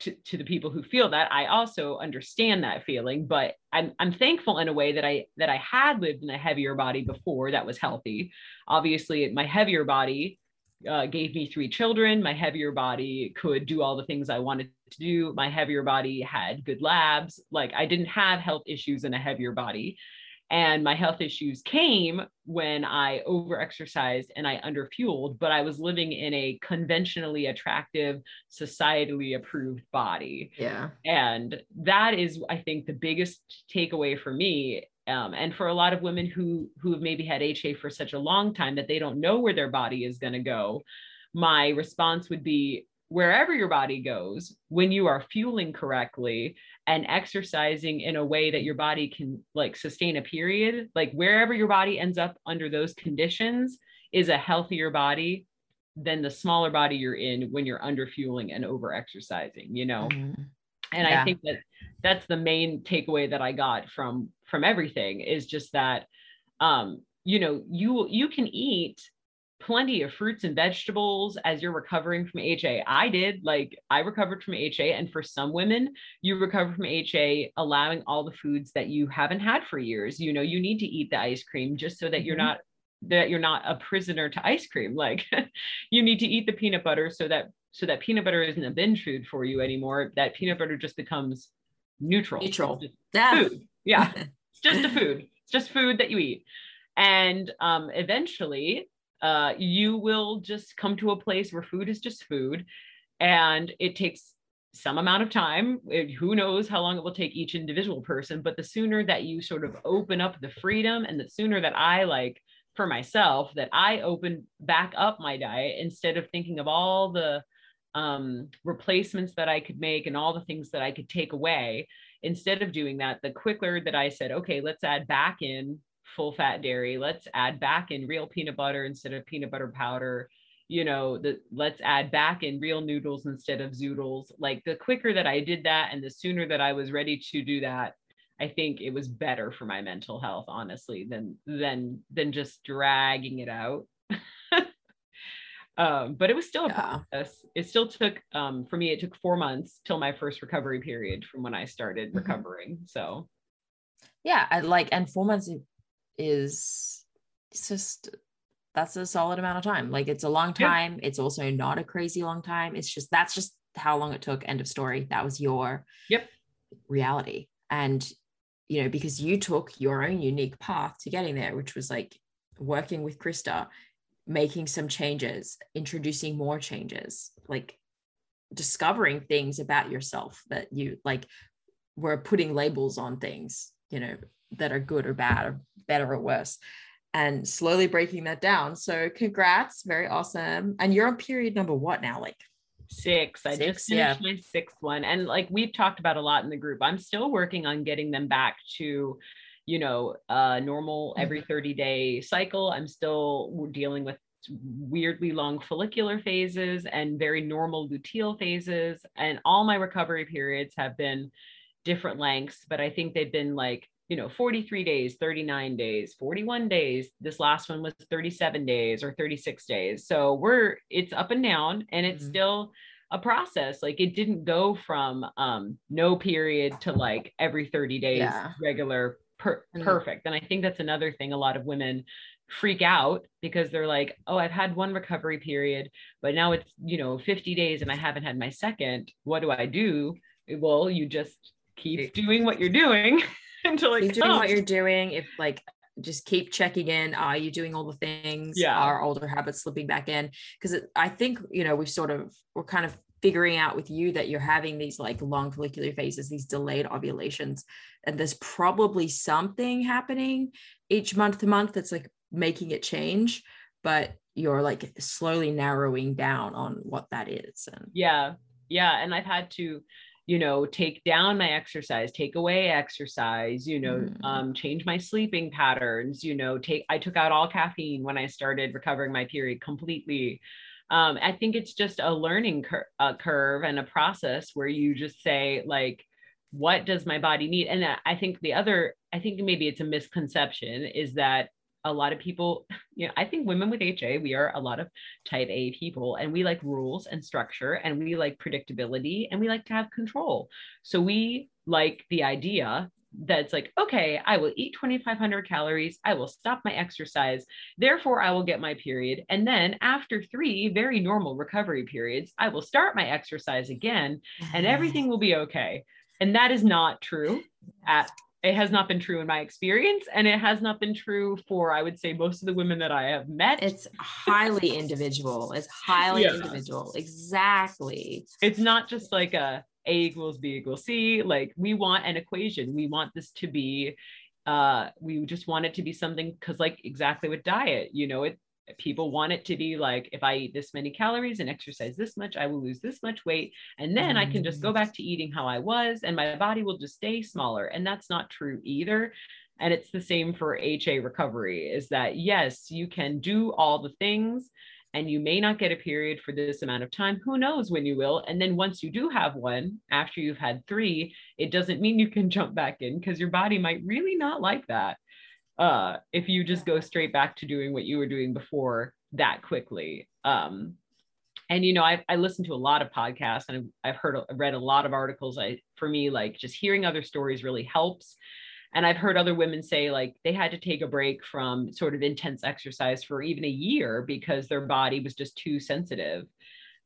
to, to the people who feel that, I also understand that feeling, but I'm, I'm thankful in a way that I that I had lived in a heavier body before that was healthy. Obviously, my heavier body uh, gave me three children. My heavier body could do all the things I wanted to do. My heavier body had good labs. Like I didn't have health issues in a heavier body. And my health issues came when I overexercised and I underfueled, but I was living in a conventionally attractive, societally approved body. yeah And that is, I think, the biggest takeaway for me. Um, and for a lot of women who who have maybe had HA for such a long time that they don't know where their body is going to go, my response would be wherever your body goes, when you are fueling correctly and exercising in a way that your body can like sustain a period, like wherever your body ends up under those conditions is a healthier body than the smaller body you're in when you're under fueling and over exercising, you know? Mhm. and Yeah. i think that that's the main takeaway that i got from from everything is just that um you know you you can eat plenty of fruits and vegetables as you're recovering from ha i did like i recovered from ha and for some women you recover from ha allowing all the foods that you haven't had for years. You know you need to eat the ice cream just so that you're Mhm. not that you're not a prisoner to ice cream. Like [LAUGHS] you need to eat the peanut butter so that so that peanut butter isn't a binge food for you anymore. That peanut butter just becomes neutral. Neutral. yeah. food. Yeah. [LAUGHS] It's just a food. It's just food that you eat. And um eventually uh you will just come to a place where food is just food and it takes some amount of time. It- who knows how long it will take each individual person but the sooner that you sort of open up the freedom and the sooner that i like for myself that i open back up my diet instead of thinking of all the um, replacements that i could make and all the things that i could take away instead of doing that the quicker that i said okay let's add back in full fat dairy let's add back in real peanut butter instead of peanut butter powder. You know the let's add back in real noodles instead of zoodles. Like the quicker that i did that and the sooner that i was ready to do that i think it was better for my mental health honestly than than than just dragging it out. [LAUGHS] Um but it was still a Yeah. process. It still took um for me it took four months till my first recovery period from when i started Mhm. recovering so. Yeah I like and four months is, it's just that's a solid amount of time. Like it's a long time. It's also not a crazy long time. It's just that's just how long it took. End of story. That was your Yep. reality. And you know, because you took your own unique path to getting there, which was like working with Krista, making some changes, introducing more changes, like discovering things about yourself that you like were putting labels on things, you know, that are good or bad or better or worse and slowly breaking that down. So congrats, very awesome. And you're on period number what now? Like Six. I Six, just yeah. finished my sixth one. And like we've talked about a lot in the group, I'm still working on getting them back to, you know, uh normal Mm-hmm. every 30 day cycle. I'm still dealing with weirdly long follicular phases and very normal luteal phases. And all my recovery periods have been different lengths, but I think they've been like, you know, 43 days, 39 days, 41 days. This last one was 37 days or 36 days. So we're it's up and down and it's Mhm. still a process. Like it didn't go from um no period to like every 30 days Yeah. regular per- perfect. And I think that's another thing a lot of women freak out because they're like, "Oh, I've had one recovery period, but now it's, you know, 50 days and I haven't had my second. What do I do?" Well, you just keep doing what you're doing [LAUGHS] until it keep doing what you're doing. If like just keep checking in. Are you doing all the things? Yeah. Are older habits slipping back in? Because I think, you know, we've sort of, we're kind of figuring out with you that you're having these like long follicular phases, these delayed ovulations. And there's probably something happening each month to month that's like making it change, but you're like slowly narrowing down on what that is. And Yeah. Yeah. And I've had to, you know, take down my exercise, take away exercise, you know, Mm. um, change my sleeping patterns, you know, take, I took out all caffeine when I started recovering my period completely. Um, I think it's just a learning cur- uh, curve and a process where you just say, like, what does my body need? And I- I think the other, I think maybe it's a misconception is that a lot of people, [LAUGHS] you know, I think women with HA, we are a lot of type A people and we like rules and structure and we like predictability and we like to have control. So we like the idea that's like, okay, I will eat 2,500 calories. I will stop my exercise. Therefore, I will get my period. And then after three very normal recovery periods, I will start my exercise again and everything will be okay. And that is not true at it has not been true in my experience and it has not been true for i would say most of the women that i have met it's highly individual. It's highly Yeah. individual. Exactly. it's not just like a a equals b equals c like we want an equation we want this to be uh we just want it to be something because like exactly with diet you know it people want it to be like if i eat this many calories and exercise this much i will lose this much weight and then i can just go mm. back to eating how i was and my body will just stay smaller and that's not true either and it's the same for ha recovery is that yes you can do all the things and you may not get a period for this amount of time. Who knows when you will? And then once you do have one, after you've had three, it doesn't mean you can jump back in because your body might really not like that. Uh, if you just go straight back to doing what you were doing before that quickly. Um, and you know, I, I listened to a lot of podcasts and I've, I've heard, I've read a lot of articles. I, for me, like just hearing other stories really helps and i've heard other women say like they had to take a break from sort of intense exercise for even a year because their body was just too sensitive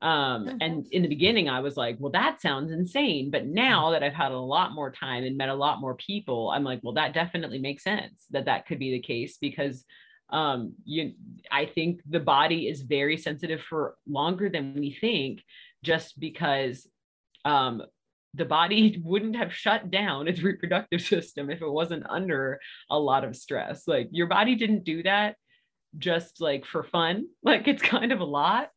um, Mhm. and in the beginning i was like well that sounds insane but now that i've had a lot more time and met a lot more people i'm like well that definitely makes sense that that could be the case because um you i think the body is very sensitive for longer than we think just because um the body [LAUGHS] wouldn't have shut down its reproductive [LAUGHS] system if it wasn't under a lot of stress. Like your body didn't do that just like for fun. [LAUGHS] Like it's kind of a lot.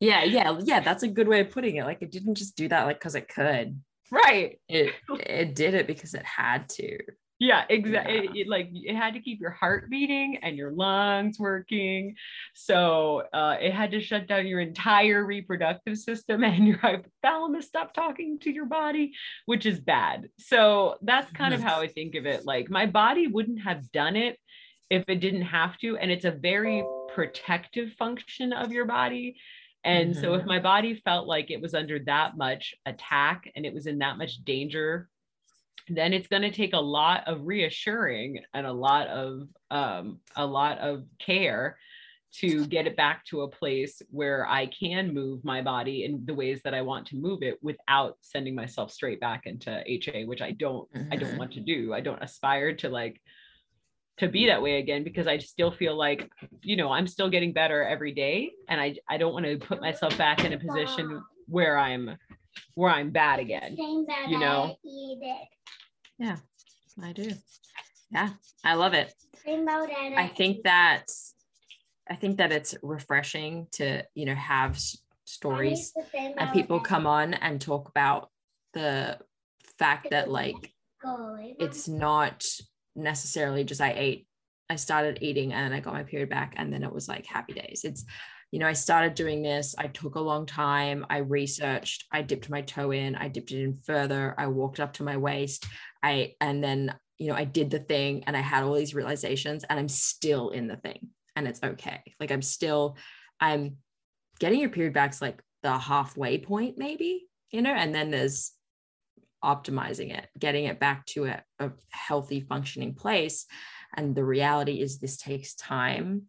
Yeah, yeah, yeah. That's a good way of putting it. Like it didn't just do that like because it could. Right. It it did it because it had to. Yeah, exactly. Yeah. Like it had to keep your heart beating and your lungs working. So uh, it had to shut down your entire reproductive system [LAUGHS] and your hypothalamus stopped talking to your body, which is bad. So that's kind of how I think of it. Like my body wouldn't have done it if it didn't have to. And it's a very protective function of your body. And so if Mhm. my body felt like it was under that much attack and it was in that much danger then it's going to take a lot of reassuring and a lot of um, a lot of care to get it back to a place where I can move my body in the ways that I want to move it without sending myself straight back into HA, which I don't I don't Mhm. want to do. I don't aspire to like to be that way again because I still feel like, you know, I'm still getting better every day and I I don't want to put myself back in a position where I'm where I'm bad again. You know. I eat. I do. Yeah, I love it. I think that I think that it's refreshing to you know have stories and people come on and talk about the fact that like it's not necessarily just I ate I started eating and I got my period back and then it was like happy days. It's you know I started doing this I took a long time I researched I dipped my toe in I dipped it in further I walked up to my waist I and then you know I did the thing and I had all these realizations and I'm still in the thing and it's okay. Like I'm still I'm getting your period back's like the halfway point maybe, you know, and then there's optimizing it, getting it back to a, a healthy functioning place. And the reality is this takes time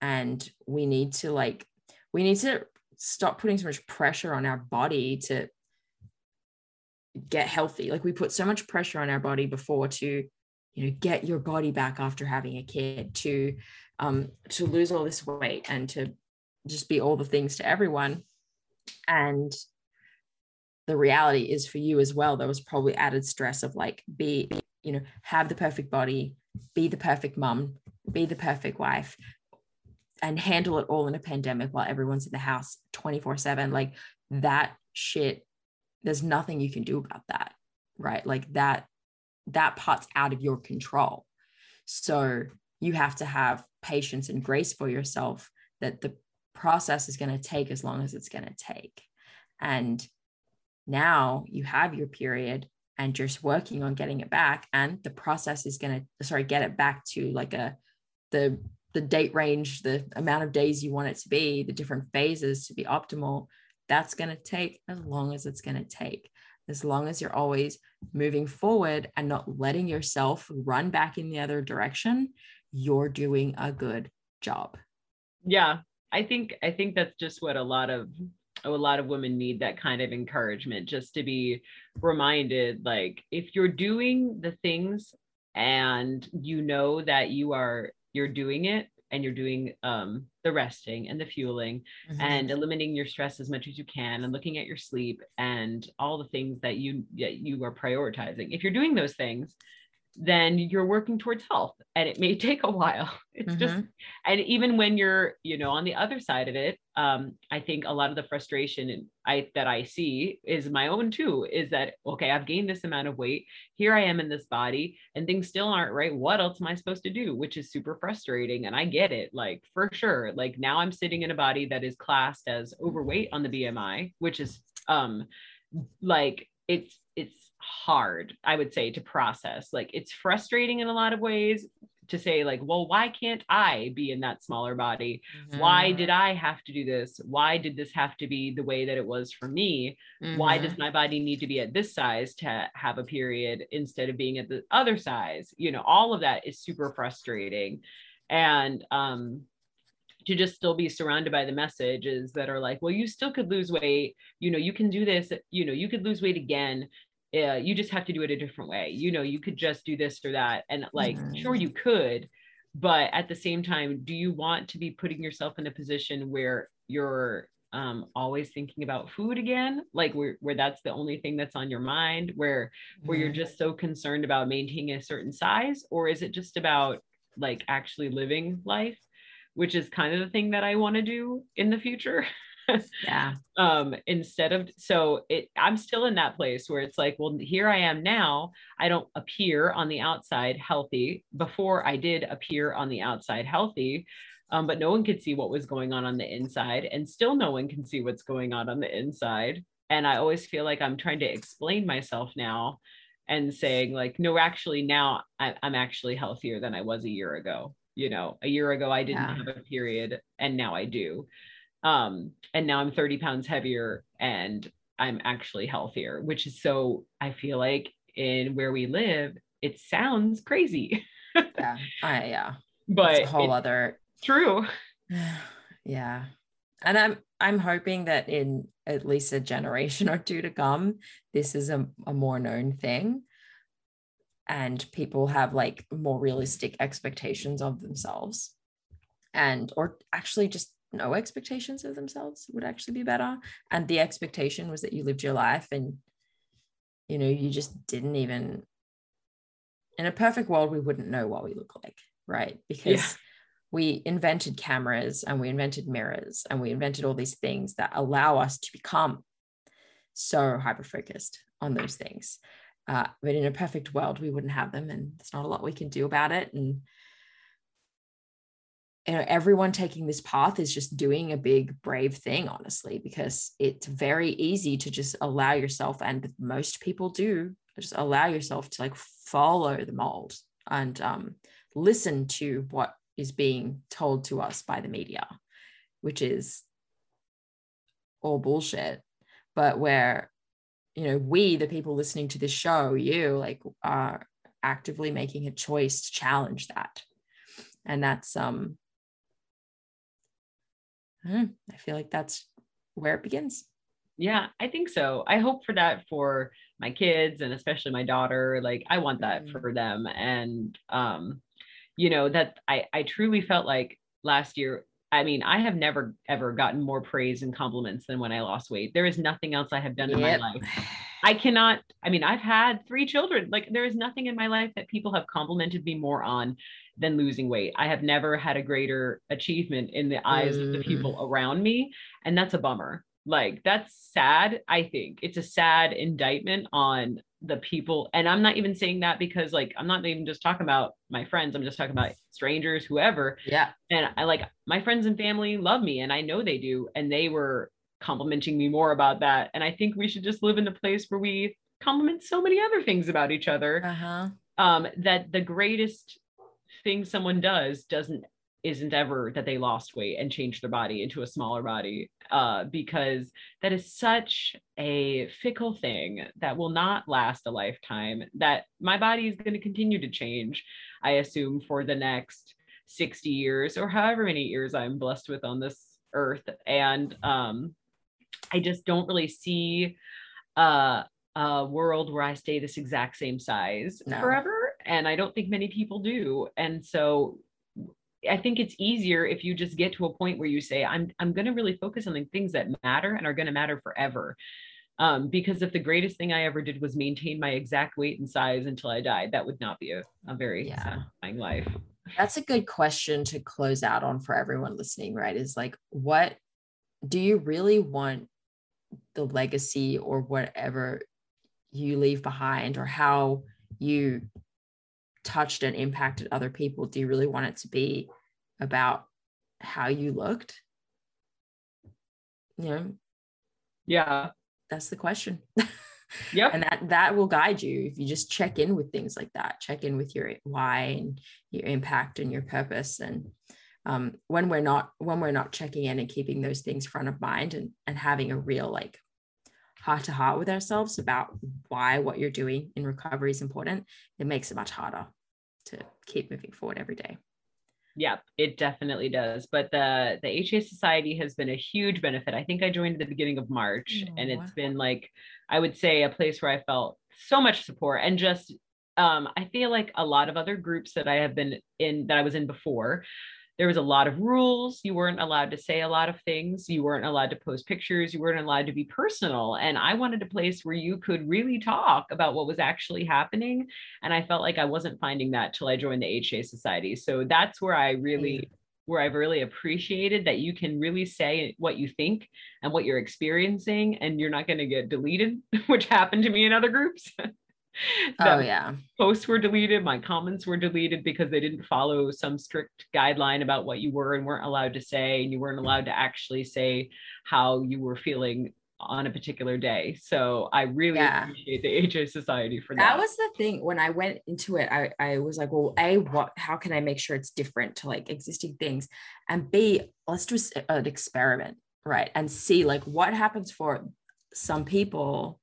and we need to like we need to stop putting so much pressure on our body to get healthy. Like we put so much pressure on our body before to, you know, get your body back after having a kid, to um, to lose all this weight and to just be all the things to everyone. And the reality is for you as well, there was probably added stress of like be, you know, have the perfect body, be the perfect mum, be the perfect wife, and handle it all in a pandemic while everyone's in the house 24 7. Like that shit, there's nothing you can do about that. Right. Like that, that part's out of your control. So you have to have patience and grace for yourself that the process is going to take as long as it's going to take. And now you have your period and just working on getting it back and the process is going to sorry get it back to like a the the date range the amount of days you want it to be the different phases to be optimal that's going to take as long as it's going to take. As long as you're always moving forward and not letting yourself run back in the other direction you're doing a good job. Yeah i think i think that's just what a lot of a lot of women need that kind of encouragement just to be reminded like if you're doing the things and you know that you are you're doing it and you're doing um, the resting and the fueling and eliminating your stress as much as you can and looking at your sleep and all the things that you that you are prioritizing if you're doing those things then you're working towards health and it may [LAUGHS] take a while. It's just and even when you're you know on the other side of it um, i think a lot of the frustration i that i see is my own too is that okay i've gained this amount of weight here i am in this body and things still aren't right what else am i supposed to do? Which is super frustrating and i get it like for sure like now i'm sitting in a body that is classed as overweight on the bmi which is um like it's it's hard i would say to process like it's frustrating in a lot of ways to say like well why can't i be in that smaller body? Why did i have to do this? Why did this have to be the way that it was for me? Why Mm-hmm. does my body need to be at this size to have a period instead of being at the other size? You know all of that is super frustrating. And um to just still be surrounded by the messages that are like well you still could lose weight. You know you can do this. You know you could lose weight again uh, you just have to do it a different way you know you could just do this or that and like Mhm. sure you could but at the same time do you want to be putting yourself in a position where you're um, always thinking about food again like where, where that's the only thing that's on your mind where where you're Mhm. just so concerned about maintaining a certain size or is it just about like actually living life which is kind of the thing that i want to do in the future [LAUGHS] yeah. [LAUGHS] Um instead of so it i'm still in that place where it's like well here i am now. I don't appear on the outside healthy. Before i did appear on the outside healthy um, but no one could see what was going on on the inside and still no one can see what's going on on the inside. And i always feel like i'm trying to explain myself now and saying like no actually now I, i'm actually healthier than i was a year ago. You know a year ago i didn't Yeah. have a period and now i do um and now i'm 30 pounds heavier and i'm actually healthier which is so i feel like in where we live, it sounds crazy, [LAUGHS] yeah I, yeah. But it's a whole other true. [SIGHS] yeah. And i'm i'm hoping that in at least a generation or two to come this is a, a more known thing and people have like more realistic expectations of themselves. And or actually just no expectations of themselves would actually be better. And the expectation was that you lived your life and you know you just didn't even in a perfect world we wouldn't know what we look like right? Because Yeah. we invented cameras and we invented mirrors and we invented all these things that allow us to become so hyper focused on those things. Uh, but in a perfect world we wouldn't have them and there's not a lot we can do about it. And you know everyone taking this path is just doing a big brave thing honestly because it's very easy to just allow yourself and most people do just allow yourself to like follow the mold and um, listen to what is being told to us by the media which is all bullshit. But where you know we the people listening to this show you like are actively making a choice to challenge that. And that's um I, I feel like that's where it begins Yeah, I think so. I hope for that for my kids and especially my daughter. Like I want that Mhm. for them. And um, you know, that I I truly felt like last year. I mean, I have never ever gotten more praise and compliments than when I lost weight. There is nothing else I have done in my life. [SIGHS] [LAUGHS] I cannot, I mean, I've had three children. Like there is nothing in my life that people have complimented me more on than losing weight. I have never had a greater achievement in the eyes of the Mm. people around me. And that's a bummer. Like that's sad, I think. It's a sad indictment on the people. And I'm not even saying that because like I'm not even just talking about my friends. I'm just talking about strangers, whoever yeah and I like my friends and family love me and I know they do and they were complimenting me more about that. And I think we should just live in a place where we compliment so many other things about each other uh-huh. um that the greatest thing someone does doesn't isn't ever that they lost weight and changed their body into a smaller body uh because that is such a fickle thing that will not last a lifetime that my body is going to continue to change i assume for the next 60 years or however many years i'm blessed with on this earth. And um i just don't really see uh a world where I stay this exact same size No. forever. And I don't think many people do. And so I think it's easier if you just get to a point where you say, I'm I'm gonna really focus on the things that matter and are gonna matter forever. Um, because if the greatest thing I ever did was maintain my exact weight and size until I died, that would not be a, a very Yeah. satisfying life. that's a good question to close out on for everyone listening right is like what do you really want the legacy or whatever you leave behind or how you touched and impacted other people do you really want it to be about how you looked? You know? Yeah. that's the question. [LAUGHS] Yeah. And that that will guide you if you just check in with things like that check in with your why and your impact and your purpose and um, when we're not when we're not checking in and keeping those things front of mind and and having a real like heart to heart with ourselves about why what you're doing in recovery is important it makes it much harder to keep moving forward every day Yep, it definitely does. But the the HA Society has been a huge benefit. I think I joined at the beginning of March, and Aw. it's been like I would say a place where I felt so much support and just um, I feel like a lot of other groups that I have been in that I was in before. There was a lot of rules. You weren't allowed to say a lot of things. You weren't allowed to post pictures. You weren't allowed to be personal. And I wanted a place where you could really talk about what was actually happening and i felt like i wasn't finding that till i joined the ha society so that's where i really where i've really appreciated that you can really say what you think and what you're experiencing and you're not going to get deleted [LAUGHS] which happened to me in other groups [LAUGHS] [LAUGHS] oh yeah. posts were deleted my comments were deleted because they didn't follow some strict guideline about what you were and weren't allowed to say and you weren't allowed to actually say how you were feeling on a particular day. So i really Yeah. appreciate the ha society for that, that. was the thing when i went into it i, I was like well a what how can i make sure it's different to like existing things? And b let's do uh, an experiment right and see like what happens for some people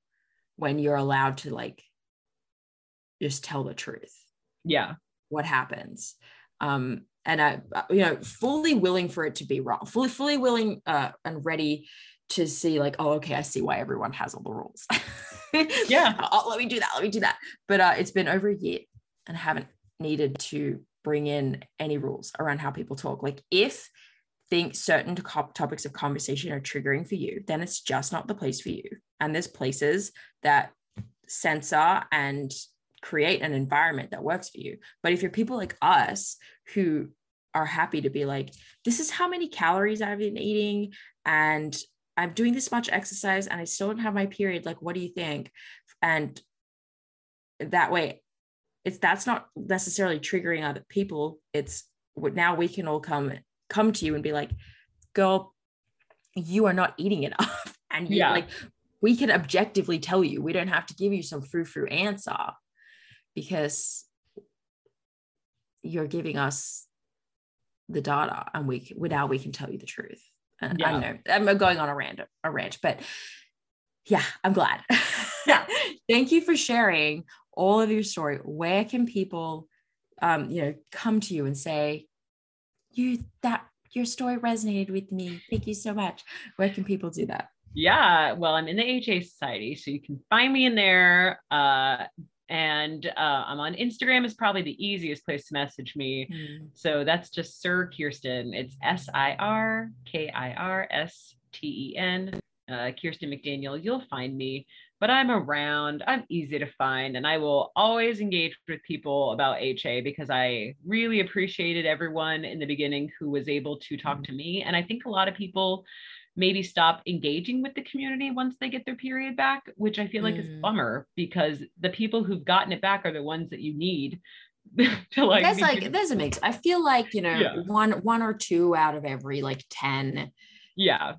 when you're allowed to like just tell the truth. Yeah. what happens? Um and i you know fully willing for it to be wrong fully fully willing uh and ready to see like oh okay i see why everyone has all the rules. [LAUGHS] Yeah. oh, let me do that let me do that. But uh it's been over a year and I haven't needed to bring in any rules around how people talk. Like if think certain topics of conversation are triggering for you then it's just not the place for you. And there's places that censor and create an environment that works for you. But if you're people like us who are happy to be like, this is how many calories I've been eating, and I'm doing this much exercise, and I still don't have my period. Like, what do you think? And that way, it's that's not necessarily triggering other people. It's what now we can all come come to you and be like, girl, you are not eating enough. [LAUGHS] And you Yeah. like we can objectively tell you. We don't have to give you some frou-frou answer because you're giving us the data and we now we can tell you the truth. And I Yeah. know I'm going on a rant, a rant, but yeah, I'm glad. Yeah. [LAUGHS] Thank you for sharing all of your story. Where can people, um, you know, come to you and say, you that your story resonated with me. Thank you so much. Where can people do that? Yeah, well, I'm in the HA Society, so you can find me in there. Uh, and uh, I'm on Instagram is probably the easiest place to message me. So that's just Sir Kirsten. It's S I R K I R S T E N. Uh, Kirsten McDaniel. You'll find me, but I'm around. I'm easy to find, and I will always engage with people about HA because I really appreciated everyone in the beginning who was able to talk to me. And I think a lot of people maybe stop engaging with the community once they get their period back, which I feel like is a Mm. bummer because the people who've gotten it back are the ones that you need [LAUGHS] to like. be like there's a mix. I feel like you know Yeah. one one or two out of every like ten yeah,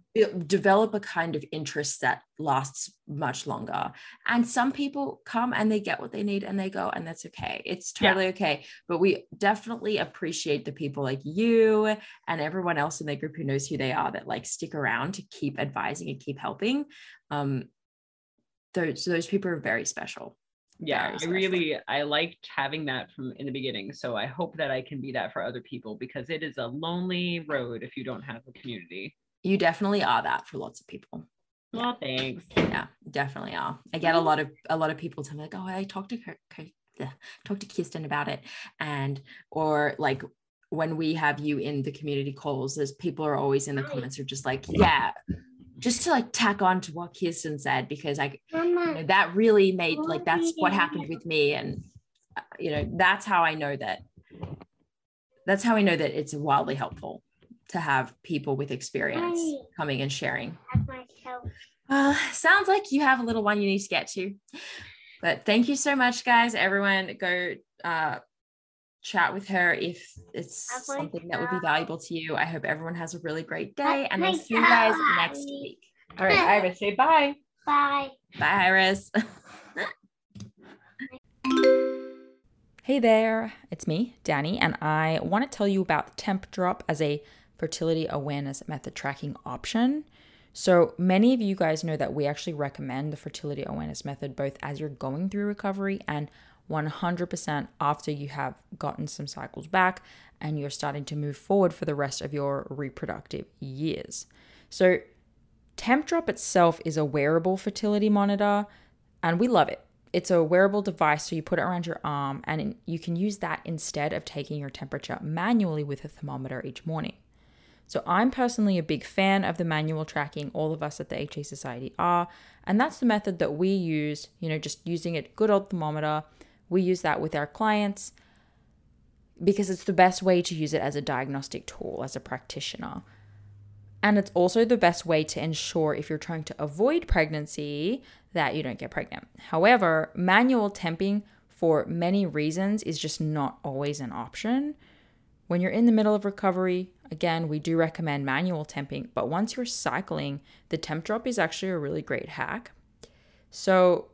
develop a kind of interest that lasts much longer. And some people come and they get what they need and they go, and that's okay. It's Yeah. totally okay. But we definitely appreciate the people like you and everyone else in the group who knows who they are that like stick around to keep advising and keep helping. Um, those those people are very special. yeah. I really I liked having that from in the beginning. So I hope that I can be that for other people because it is a lonely road if you don't have a community. You definitely are that for lots of people. Well, thanks. yeah definitely are. I get a lot of a lot of people tell me like oh i talked to her yeah, talk to kirsten about it. And or like when we have you in the community calls there's people are always in the comments are just like yeah just to like tack on to what kirsten said because like you know, that really made like that's what happened with me and uh, you know that's how i know that that's how i know that it's wildly helpful to have people with experience Right. coming and sharing At uh, sounds like you have a little one you need to get to. But thank you so much, guys. Everyone, go uh, chat with her if it's Have something that would be valuable to you. I hope everyone has a really great day, Have and I'll see you guys next week. All right, Iris, say bye. Bye. Bye, Iris. [LAUGHS] Hey there, it's me, Dani, and I want to tell you about Tempdrop as a fertility awareness method tracking option. So, many of you guys know that we actually recommend the fertility awareness method both as you're going through recovery and 100% after you have gotten some cycles back and you're starting to move forward for the rest of your reproductive years. So, Tempdrop itself is a wearable fertility monitor, and we love it. It's a wearable device, so you put it around your arm, and you can use that instead of taking your temperature manually with a thermometer each morning. So, I'm personally a big fan of the manual tracking, all of us at the HA Society are, and that's the method that we use, you know, just using a good old thermometer. We use that with our clients because it's the best way to use it as a diagnostic tool as a practitioner. And it's also the best way to ensure if you're trying to avoid pregnancy that you don't get pregnant. However, manual temping for many reasons is just not always an option. When you're in the middle of recovery, again, we do recommend manual temping, but once you're cycling, the Tempdrop is actually a really great hack. So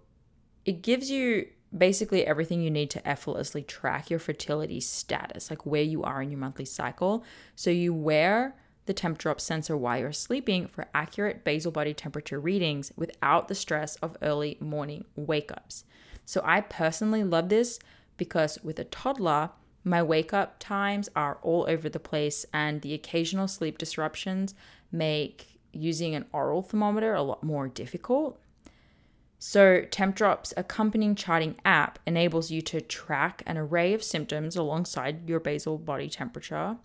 it gives you basically everything you need to effortlessly track your fertility status, like where you are in your monthly cycle. So you wear the Tempdrop sensor while you're sleeping for accurate basal body temperature readings without the stress of early morning wake ups. So I personally love this because with a toddler, my wake up times are all over the place, and the occasional sleep disruptions make using an oral thermometer a lot more difficult. So, Tempdrop's accompanying charting app enables you to track an array of symptoms alongside your basal body temperature.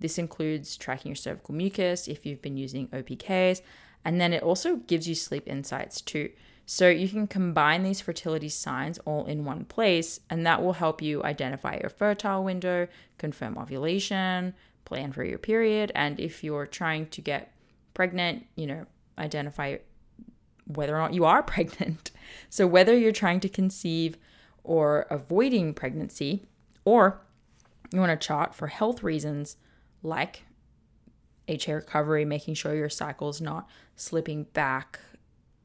This includes tracking your cervical mucus if you've been using OPKs, and then it also gives you sleep insights too. So you can combine these fertility signs all in one place, and that will help you identify your fertile window, confirm ovulation, plan for your period, and if you're trying to get pregnant, you know, identify whether or not you are [LAUGHS] pregnant. So whether you're trying to conceive or avoiding pregnancy, or you want to chart for health reasons like HA recovery, making sure your cycle is not slipping back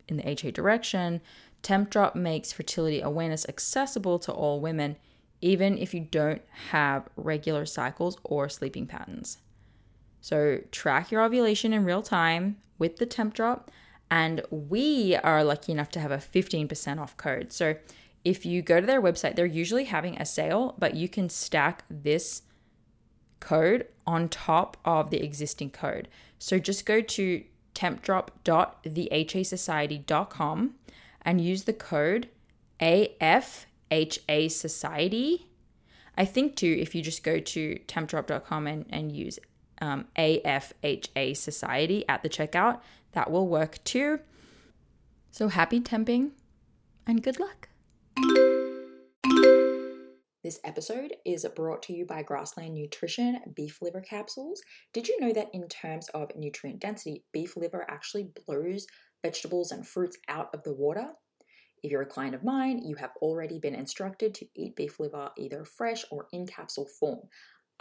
in the HA direction, Tempdrop makes fertility awareness accessible to all women, even if you don't have regular cycles or sleeping patterns. So, track your ovulation in real time with the Tempdrop, and we are lucky enough to have a 15% off code. So, if you go to their website, they're usually having a sale, but you can stack this code on top of the existing code. So, just go to tempdrop.thehasociety.com and use the code AFHA Society. I think too, if you just go to tempdrop.com and, and use um, AFHA Society at the checkout, that will work too. So happy temping and good luck. This episode is brought to you by Grassland Nutrition beef liver capsules. Did you know that in terms of nutrient density, beef liver actually blows vegetables and fruits out of the water? If you're a client of mine, you have already been instructed to eat beef liver either fresh or in capsule form.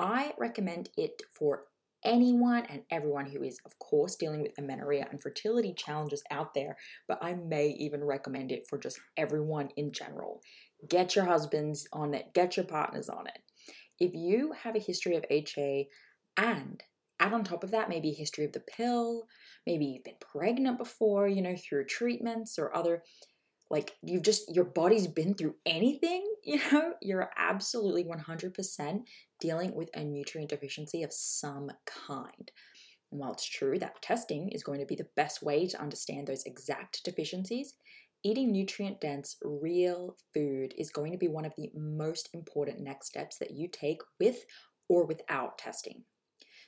I recommend it for anyone and everyone who is, of course, dealing with amenorrhea and fertility challenges out there, but I may even recommend it for just everyone in general. Get your husbands on it, get your partners on it. If you have a history of HA and add on top of that maybe a history of the pill, maybe you've been pregnant before, you know, through treatments or other like you've just your body's been through anything, [LAUGHS] you know, you're absolutely 100% dealing with a nutrient deficiency of some kind. And while it's true that testing is going to be the best way to understand those exact deficiencies, Eating nutrient dense, real food is going to be one of the most important next steps that you take with or without testing.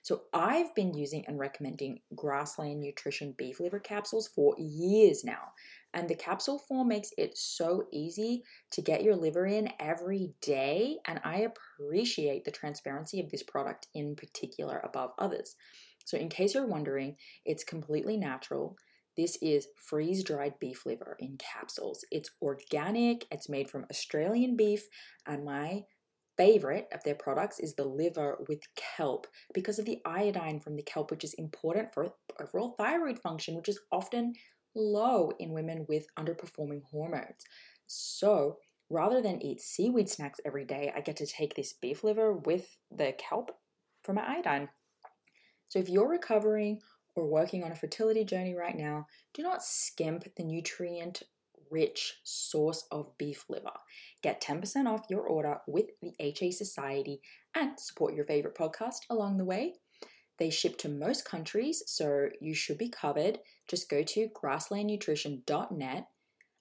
So, I've been using and recommending Grassland Nutrition beef liver capsules for years now. And the capsule form makes it so easy to get your liver in every day. And I appreciate the transparency of this product in particular above others. So, in case you're wondering, it's completely natural. This is freeze dried beef liver in capsules. It's organic, it's made from Australian beef, and my favorite of their products is the liver with kelp because of the iodine from the kelp, which is important for overall thyroid function, which is often low in women with underperforming hormones. So, rather than eat seaweed snacks every day, I get to take this beef liver with the kelp for my iodine. So, if you're recovering or working on a fertility journey right now, do not skimp the nutrient rich source of beef liver. Get 10% off your order with the HA Society and support your favorite podcast along the way. They ship to most countries, so you should be covered. Just go to grasslandnutrition.net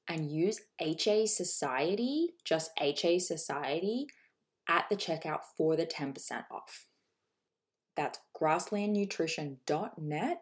and use HA Society, just HA Society, at the checkout for the 10% off. That's grasslandnutrition.net